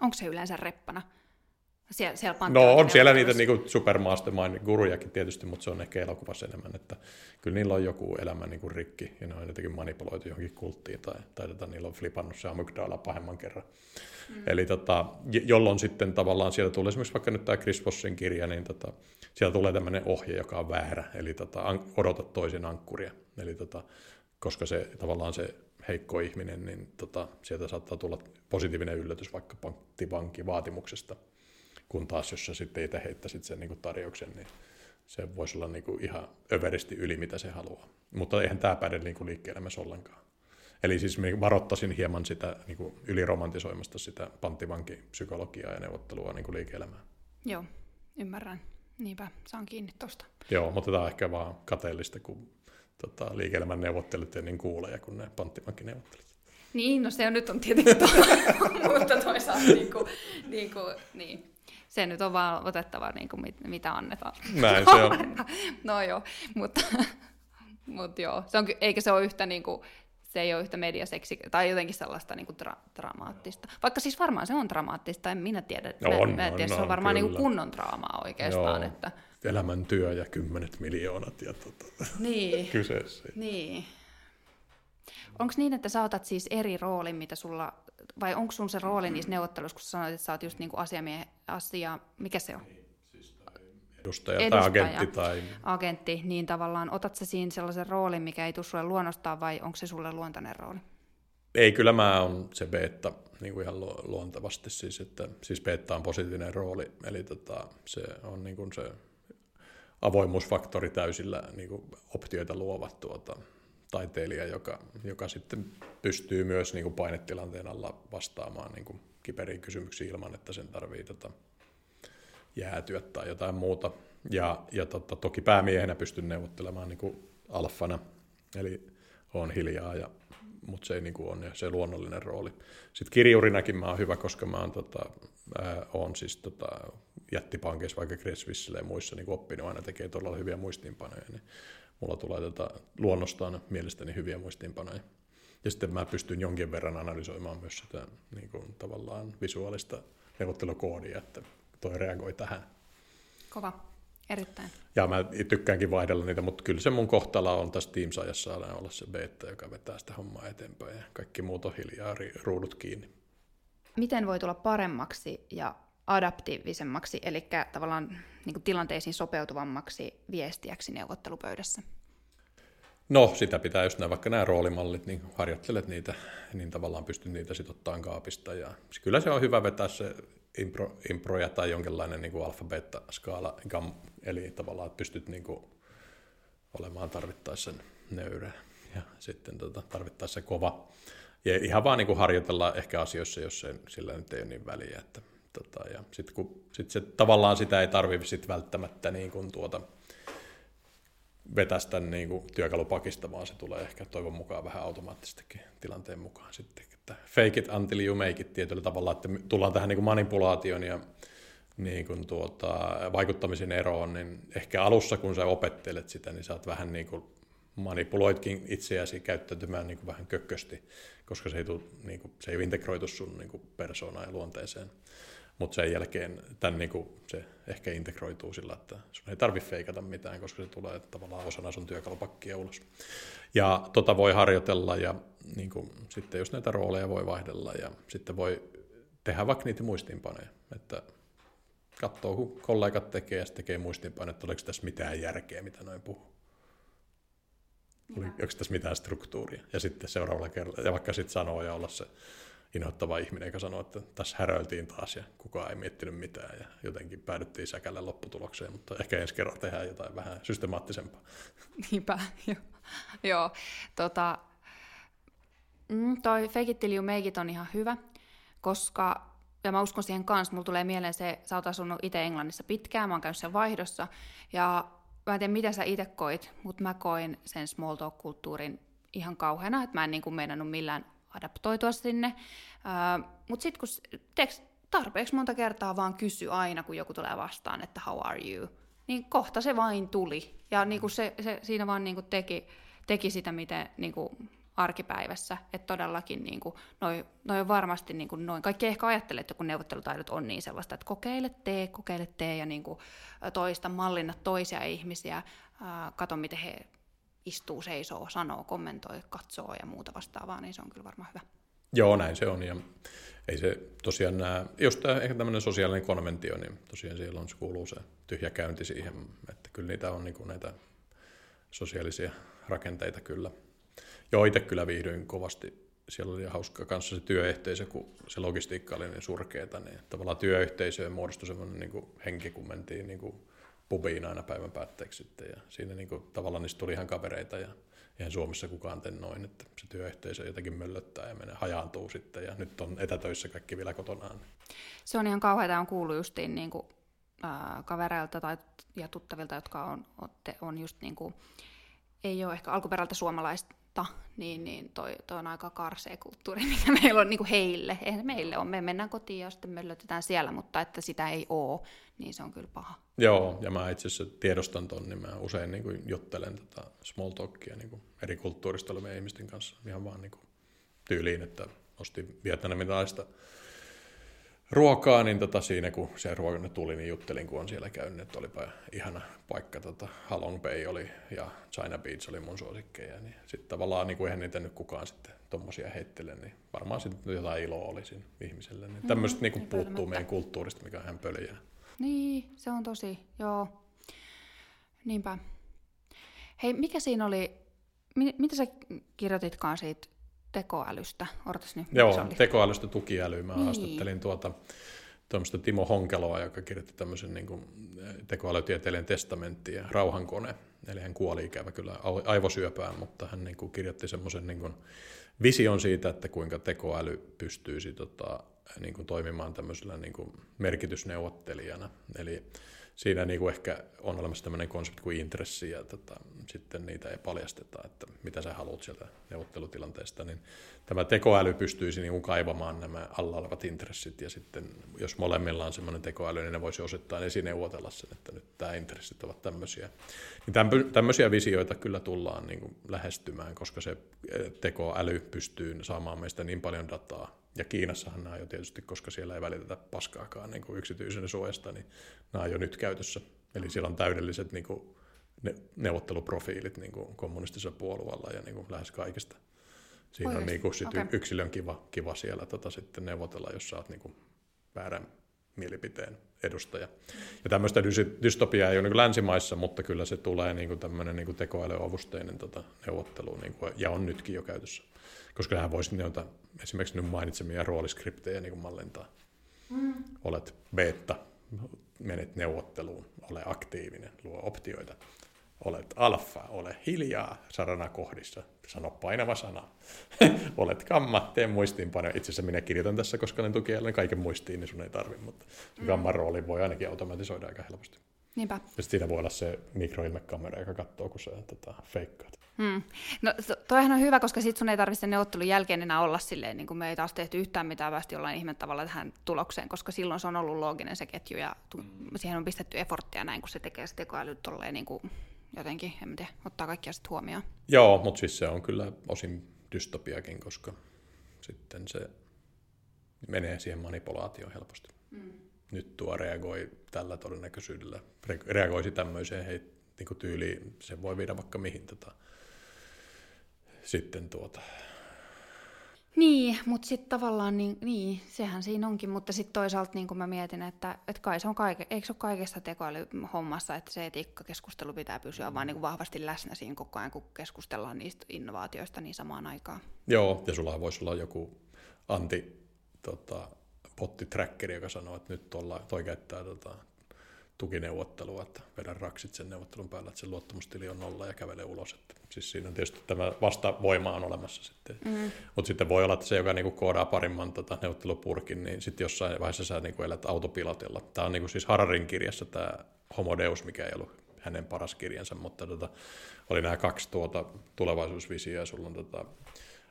Onko se yleensä reppana? Siellä, siellä no on siellä niitä niin supermastermind gurujakin tietysti, mutta se on ehkä elokuvassa enemmän, että kyllä niillä on joku elämä niin kuin rikki ja ne on jotenkin manipuloitu johonkin kulttiin tai, tai tota, niillä on flipannut se amygdala pahemman kerran. Mm. Eli tota, jolloin sitten tavallaan sieltä tulee esimerkiksi vaikka nyt tämä Chris Vossin kirja, niin tota, sieltä tulee tämmöinen ohje, joka on väärä, eli tota, odota toisen ankkuria. Eli tota, koska se tavallaan se heikko ihminen, niin tota, sieltä saattaa tulla positiivinen yllätys vaikka pankkivankin vaatimuksesta kun taas jos sä sitten itse heittäisit sen niin kuin tarjouksen, niin se voisi olla niin kuin ihan överisti yli, mitä se haluaa. Mutta eihän tämä päde niin kuin liike-elämässä ollenkaan. Eli siis varoittaisin hieman sitä niin kuin yliromantisoimasta sitä panttivankipsykologiaa ja neuvottelua niin kuin liike-elämään. Joo, ymmärrän. Niinpä, saan kiinni tuosta. Joo, mutta tämä on ehkä vaan kateellista, kun tota, liike-elämän neuvottelut ja niin kuuleja kuin ne panttivankkineuvottelut. Niin, no se on nyt on tietenkin to- [laughs] mutta toisaalta niin kuin, niin, kuin, niin se nyt on vaan otettava niin kuin mit, mitä annetaan. Näin se on. [laughs] no joo, mutta, mutta joo, se on, eikä se ole yhtä niin kuin, se ei ole yhtä mediaseksi, tai jotenkin sellaista niin kuin dra- dramaattista. Vaikka siis varmaan se on dramaattista, en minä tiedä. No mä, on, mä en tiedä, on, se on varmaan niin kuin kunnon draamaa oikeastaan. Joo. Että... Elämäntyö ja kymmenet miljoonat ja tota, Niin. [laughs] kyseessä. Niin. Onko niin, että sä otat siis eri roolin, mitä sulla, vai onko sun se rooli niissä neuvotteluissa, kun sä sanoit, että sä oot just niinku asiamiehe, asia, mikä se on? Edustaja, tai Edustaja. agentti tai... Agentti, niin tavallaan otat sä siinä sellaisen roolin, mikä ei tule sulle luonnostaan, vai onko se sulle luontainen rooli? Ei, kyllä mä on se beta niin kuin ihan lu- luontevasti, siis, että, siis beta on positiivinen rooli, eli tota, se on niin kuin se avoimuusfaktori täysillä niin kuin optioita luova tuota, taiteilija, joka, joka sitten pystyy myös niin kuin painetilanteen alla vastaamaan niin kuin kiperiin kysymyksiin ilman, että sen tarvii tota, jäätyä tai jotain muuta. Ja, ja tota, toki päämiehenä pystyn neuvottelemaan niin kuin alfana, eli on hiljaa, ja, mutta se ei niin kuin ole se luonnollinen rooli. Sitten kirjurinakin mä oon hyvä, koska mä oon, tota, ää, oon siis tota, jättipankeissa, vaikka Creswissillä ja muissa niin oppinut aina tekee todella hyviä muistiinpanoja, niin mulla tulee tota, luonnostaan mielestäni hyviä muistiinpanoja. Ja sitten mä pystyn jonkin verran analysoimaan myös sitä niin kuin, tavallaan visuaalista neuvottelukoodia, että toi reagoi tähän. Kova, erittäin. Ja mä tykkäänkin vaihdella niitä, mutta kyllä se mun kohtala on tässä Teams-ajassa aina olla se beta, joka vetää sitä hommaa eteenpäin ja kaikki muut on hiljaa, ruudut kiinni. Miten voi tulla paremmaksi ja adaptiivisemmaksi, eli tavallaan niin kuin tilanteisiin sopeutuvammaksi viestiäksi neuvottelupöydässä? No, sitä pitää just nämä, vaikka nämä roolimallit, niin harjoittelet niitä, niin tavallaan pystyt niitä sitten ottaa kaapista. Ja kyllä se on hyvä vetää se impro, improja tai jonkinlainen niin alfa-beta-skaala, gam, eli tavallaan, että pystyt niin kuin olemaan tarvittaessa nöyrä ja sitten tota, tarvittaessa kova. Ja ihan vaan niin kuin harjoitella ehkä asioissa, jos se, sillä nyt ei ole niin väliä. Että, tota, ja sitten kun sit se, tavallaan sitä ei tarvitse sit välttämättä niin kuin tuota, vetästä niin kuin työkalupakista, vaan se tulee ehkä toivon mukaan vähän automaattisestikin tilanteen mukaan sitten. Että fake it until you make it tietyllä tavalla, että tullaan tähän niin kuin manipulaation ja niin kuin tuota, vaikuttamisen eroon, niin ehkä alussa kun sä opettelet sitä, niin sä oot vähän niin kuin manipuloitkin itseäsi käyttäytymään niin kuin vähän kökkösti, koska se ei, tule, niin kuin, se ei integroitu sun niin kuin persoonaan ja luonteeseen. Mutta sen jälkeen tämän, niin kuin, se ehkä integroituu sillä, että sun ei tarvitse feikata mitään, koska se tulee tavallaan osana sun työkalupakkia ulos. Ja tota voi harjoitella ja niin kuin, sitten just näitä rooleja voi vaihdella ja sitten voi tehdä vaikka niitä muistiinpanoja, että katsoo, kun kollegat tekee ja sitten tekee muistiinpanoja, että oliko tässä mitään järkeä, mitä noin puhuu. Oli, onko tässä mitään struktuuria? Ja sitten seuraavalla kerralla, ja vaikka sitten sanoo ja olla se inhoittava ihminen, joka sanoo, että tässä häröiltiin taas ja kukaan ei miettinyt mitään ja jotenkin päädyttiin säkälle lopputulokseen, mutta ehkä ensi kerralla tehdään jotain vähän systemaattisempaa. Niinpä, [laughs] joo. joo tota, mm, toi fake it till you make it on ihan hyvä, koska, ja mä uskon siihen kanssa, mulla tulee mieleen se, sä oot asunut itse Englannissa pitkään, mä oon käynyt sen vaihdossa, ja mä en tiedä mitä sä itse koit, mutta mä koin sen small talk-kulttuurin ihan kauheana, että mä en niin kuin meinannut millään adaptoitua sinne. Mutta sitten kun teeks, tarpeeksi monta kertaa vaan kysy aina, kun joku tulee vastaan, että how are you, niin kohta se vain tuli. Ja niin kuin se, se siinä vaan niin kuin teki, teki sitä, miten niin kuin arkipäivässä, että todellakin niin kuin, noi, varmasti niin kuin noin. Kaikki ehkä ajattelee, että kun neuvottelutaidot on niin sellaista, että kokeile tee, kokeile tee ja niin kuin toista, mallinna toisia ihmisiä, ää, kato miten he istuu, seisoo, sanoo, kommentoi, katsoo ja muuta vastaavaa, niin se on kyllä varmaan hyvä. Joo, näin se on. Ja ei se tosiaan nämä, jos tämä ehkä tämmöinen sosiaalinen konventio, niin tosiaan siellä on, se kuuluu se tyhjä käynti siihen, että kyllä niitä on niin näitä sosiaalisia rakenteita kyllä. Joo, itse kyllä viihdyin kovasti. Siellä oli hauska kanssa se työyhteisö, kun se logistiikka oli niin surkeeta, niin tavallaan työyhteisöön muodostui semmoinen niin henki, kun mentiin niin kuin pubiin aina päivän päätteeksi sitten. Ja siinä niin kuin, tavallaan niistä tuli ihan kavereita ja eihän Suomessa kukaan tee noin, että se työyhteisö jotenkin möllöttää ja menee, hajaantuu sitten ja nyt on etätöissä kaikki vielä kotonaan. Se on ihan kauheaa, on kuullut justiin niin kuin, äh, kavereilta tai, ja tuttavilta, jotka on, on just niin kuin, ei ole ehkä alkuperältä suomalaista mutta niin, niin toi, toi on aika karsea kulttuuri, [laughs] mikä meillä on niin kuin heille. Eihän meille on. Me mennään kotiin ja sitten me löytetään siellä, mutta että sitä ei ole, niin se on kyllä paha. Joo, ja mä itse asiassa tiedostan ton, niin mä usein niin kuin juttelen tota small talkia niin kuin eri kulttuurista olevien ihmisten kanssa ihan vaan niin kuin tyyliin, että ostin vietnamilaista ruokaa, niin tota siinä kun se ruoka tuli, niin juttelin, kun on siellä käynyt, että olipa ihana paikka. Tota, Halong Bay oli ja China Beach oli mun suosikkeja. Niin sitten tavallaan niin kuin eihän niitä nyt kukaan sitten tommosia heittele, niin varmaan sitten jotain iloa oli siinä ihmiselle. Niin tämmöistä niin kuin puuttuu meidän kulttuurista, mikä hän pöljää. Niin, se on tosi, joo. Niinpä. Hei, mikä siinä oli, mitä sä kirjoititkaan siitä tekoälystä? Odotas nyt. Joo, tekoälystä tukiälyä. Mä niin. haastattelin tuota, tuommoista Timo Honkeloa, joka kirjoitti tämmöisen niin kuin, eh, tekoälytieteellinen testamentti ja rauhankone. Eli hän kuoli ikävä kyllä aivosyöpään, mutta hän niin kuin, kirjoitti semmoisen niin kuin, vision siitä, että kuinka tekoäly pystyisi tota, niin kuin, toimimaan tämmöisellä niin kuin, merkitysneuvottelijana. Eli siinä niin kuin ehkä on olemassa tämmöinen konsepti kuin intressi ja tota, sitten niitä ei paljasteta, että mitä sä haluat sieltä neuvottelutilanteesta, niin tämä tekoäly pystyisi niin kuin kaivamaan nämä alla olevat intressit ja sitten jos molemmilla on semmoinen tekoäly, niin ne voisi osittain esineuvotella sen, että nyt tämä intressit ovat tämmöisiä. Niin tämmöisiä visioita kyllä tullaan niin kuin lähestymään, koska se eh, tekoäly pystyy saamaan meistä niin paljon dataa, ja Kiinassahan nämä on jo tietysti, koska siellä ei välitetä paskaakaan niin kuin yksityisen suojasta, niin nämä on jo nyt käytössä. Eli siellä on täydelliset niin kuin, ne, neuvotteluprofiilit niin kuin kommunistisella puolueella ja niin kuin lähes kaikista. Siinä Oikeasti? on niin kuin, sit okay. yksilön kiva, kiva siellä tota, sitten neuvotella, jos sä oot niin kuin, väärän mielipiteen edustaja. Ja tämmöistä dystopiaa ei ole niin länsimaissa, mutta kyllä se tulee niin kuin tämmöinen niin tekoälyavusteinen tota, neuvottelu, niin kuin, ja on nytkin jo käytössä. Koska hän voisi noita esimerkiksi nyt mainitsemia rooliskriptejä niin mallintaa. Mm. Olet beta, menet neuvotteluun, ole aktiivinen, luo optioita. Olet alfa, ole hiljaa saranakohdissa, sano painava sana. [laughs] Olet kamma, tee muistiinpano. Itse asiassa minä kirjoitan tässä, koska olen tukijalle kaiken muistiin, niin sun ei tarvi, mutta mm. kamman rooli voi ainakin automatisoida aika helposti. Niinpä. Ja siinä voi olla se mikroilmekamera, joka katsoo, kun sä tota, feikkaat. Hmm. No toihan on hyvä, koska sit sun ei tarvitse neuvottelun jälkeen enää olla silleen, niin kuin me ei taas tehty yhtään mitään, västi ollaan ihme tavalla tähän tulokseen, koska silloin se on ollut looginen se ketju ja tu- siihen on pistetty efforttia näin, kun se tekee se tekoäly tolleen niin kuin jotenkin, en tiedä, ottaa kaikkia sitten huomioon. Joo, mutta siis se on kyllä osin dystopiakin, koska sitten se menee siihen manipulaatioon helposti. Mm. Nyt tuo reagoi tällä todennäköisyydellä, reagoisi tämmöiseen hei, niin kuin tyyliin, se voi viedä vaikka mihin tota, sitten tuota... Niin, mutta sitten tavallaan, niin, niin, sehän siinä onkin, mutta sitten toisaalta niin kun mä mietin, että, että kai se on kaike, eikö se ole kaikessa tekoälyhommassa, että se etiikkakeskustelu pitää pysyä vaan niin vahvasti läsnä siinä koko ajan, kun keskustellaan niistä innovaatioista niin samaan aikaan. Joo, ja sulla voisi olla joku anti tota, pottitrackeri, joka sanoo, että nyt tuolla, toi käyttää tota, tukineuvottelua, että vedän raksit sen neuvottelun päällä, että se luottamustili on nolla ja kävelee ulos. Että, siis siinä on tietysti tämä vastavoima on olemassa sitten. Mm. Mutta sitten voi olla, että se, joka niinku koodaa parimman tota, neuvottelupurkin, niin sitten jossain vaiheessa sä niinku elät autopilotilla. Tämä on niinku siis Hararin kirjassa tämä Homo Deus, mikä ei ollut hänen paras kirjansa, mutta tota, oli nämä kaksi tuota tulevaisuusvisioa, sulla on tota,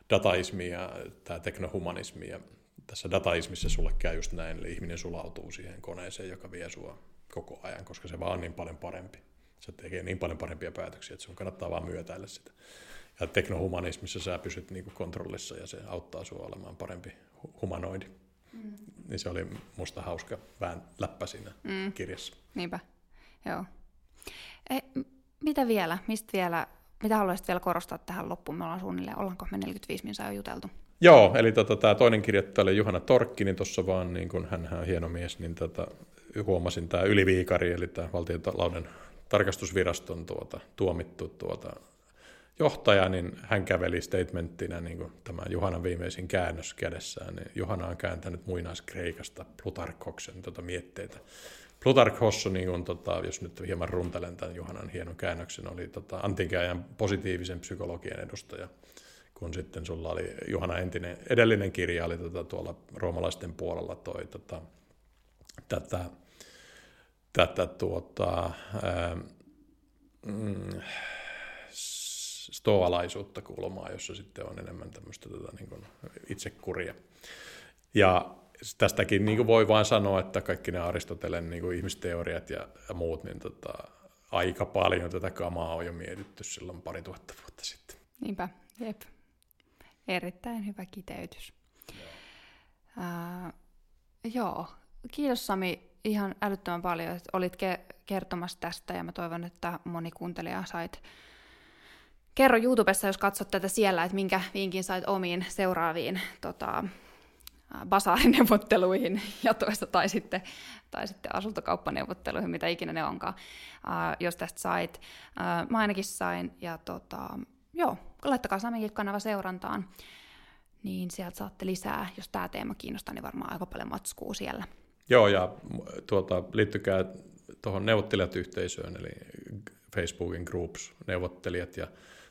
dataismi ja tämä teknohumanismi, ja tässä dataismissa sulle käy just näin, eli ihminen sulautuu siihen koneeseen, joka vie sua koko ajan, koska se vaan on niin paljon parempi. Se tekee niin paljon parempia päätöksiä, että sun kannattaa vaan myötäillä sitä. Ja teknohumanismissa sä pysyt niin kuin kontrollissa ja se auttaa sinua olemaan parempi humanoidi. Mm. Niin se oli musta hauska vähän läppä siinä mm. kirjassa. Niinpä, joo. E, mitä vielä? Mistä vielä? Mitä haluaisit vielä korostaa tähän loppuun? Me ollaan suunnilleen, ollaanko me 45 minuuttia jo juteltu? Joo, eli tota, tämä toinen kirjoittaja oli Juhana Torkki, niin tuossa vaan, niin kun hän on hieno mies, niin tota, huomasin tämä yliviikari, eli tämä valtiontalouden tarkastusviraston tuota, tuomittu tuota, johtaja, niin hän käveli statementtina niin kuin tämä Juhanan viimeisin käännös kädessään. Niin Juhana on kääntänyt muinaiskreikasta Plutarkhoksen tuota mietteitä. Plutarkhos, niin kuin, tota, jos nyt hieman runtelen tämän Juhanan hienon käännöksen, oli tota, antinkääjän positiivisen psykologian edustaja kun sitten sulla oli Juhana entinen, edellinen kirja oli tota, tuolla roomalaisten puolella toi tota, tätä tätä tuota, ää, mm, stoalaisuutta kulmaa, jossa sitten on enemmän tämmöistä tota, niin kuin itsekuria. Ja tästäkin niin kuin voi vain sanoa, että kaikki ne Aristotelen niin kuin ihmisteoriat ja, ja muut, niin tota, aika paljon tätä kamaa on jo mietitty silloin pari tuhatta vuotta sitten. Niinpä, jep. Erittäin hyvä kiteytys. Joo. Uh, joo. Kiitos Sami ihan älyttömän paljon, että olit ke- kertomassa tästä ja mä toivon, että moni kuuntelija sait Kerro YouTubessa, jos katsot tätä siellä, että minkä vinkin sait omiin seuraaviin tota, basaarineuvotteluihin [laughs] ja toista, tai sitten, tai sitten asuntokauppaneuvotteluihin, mitä ikinä ne onkaan, uh, jos tästä sait. Uh, mä ainakin sain, ja tota, joo, laittakaa Saminkin kanava seurantaan, niin sieltä saatte lisää, jos tämä teema kiinnostaa, niin varmaan aika paljon matskuu siellä. Joo, ja tuota, liittykää tuohon neuvottelijat-yhteisöön, eli Facebookin groups, neuvottelijat, ja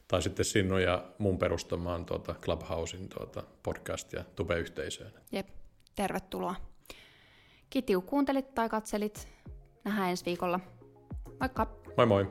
tai sitten sinun ja mun perustamaan tuota Clubhousein tuota podcast- ja tube-yhteisöön. Jep, tervetuloa. Kiitti, kun kuuntelit tai katselit. Nähdään ensi viikolla. Moikka! Moi moi!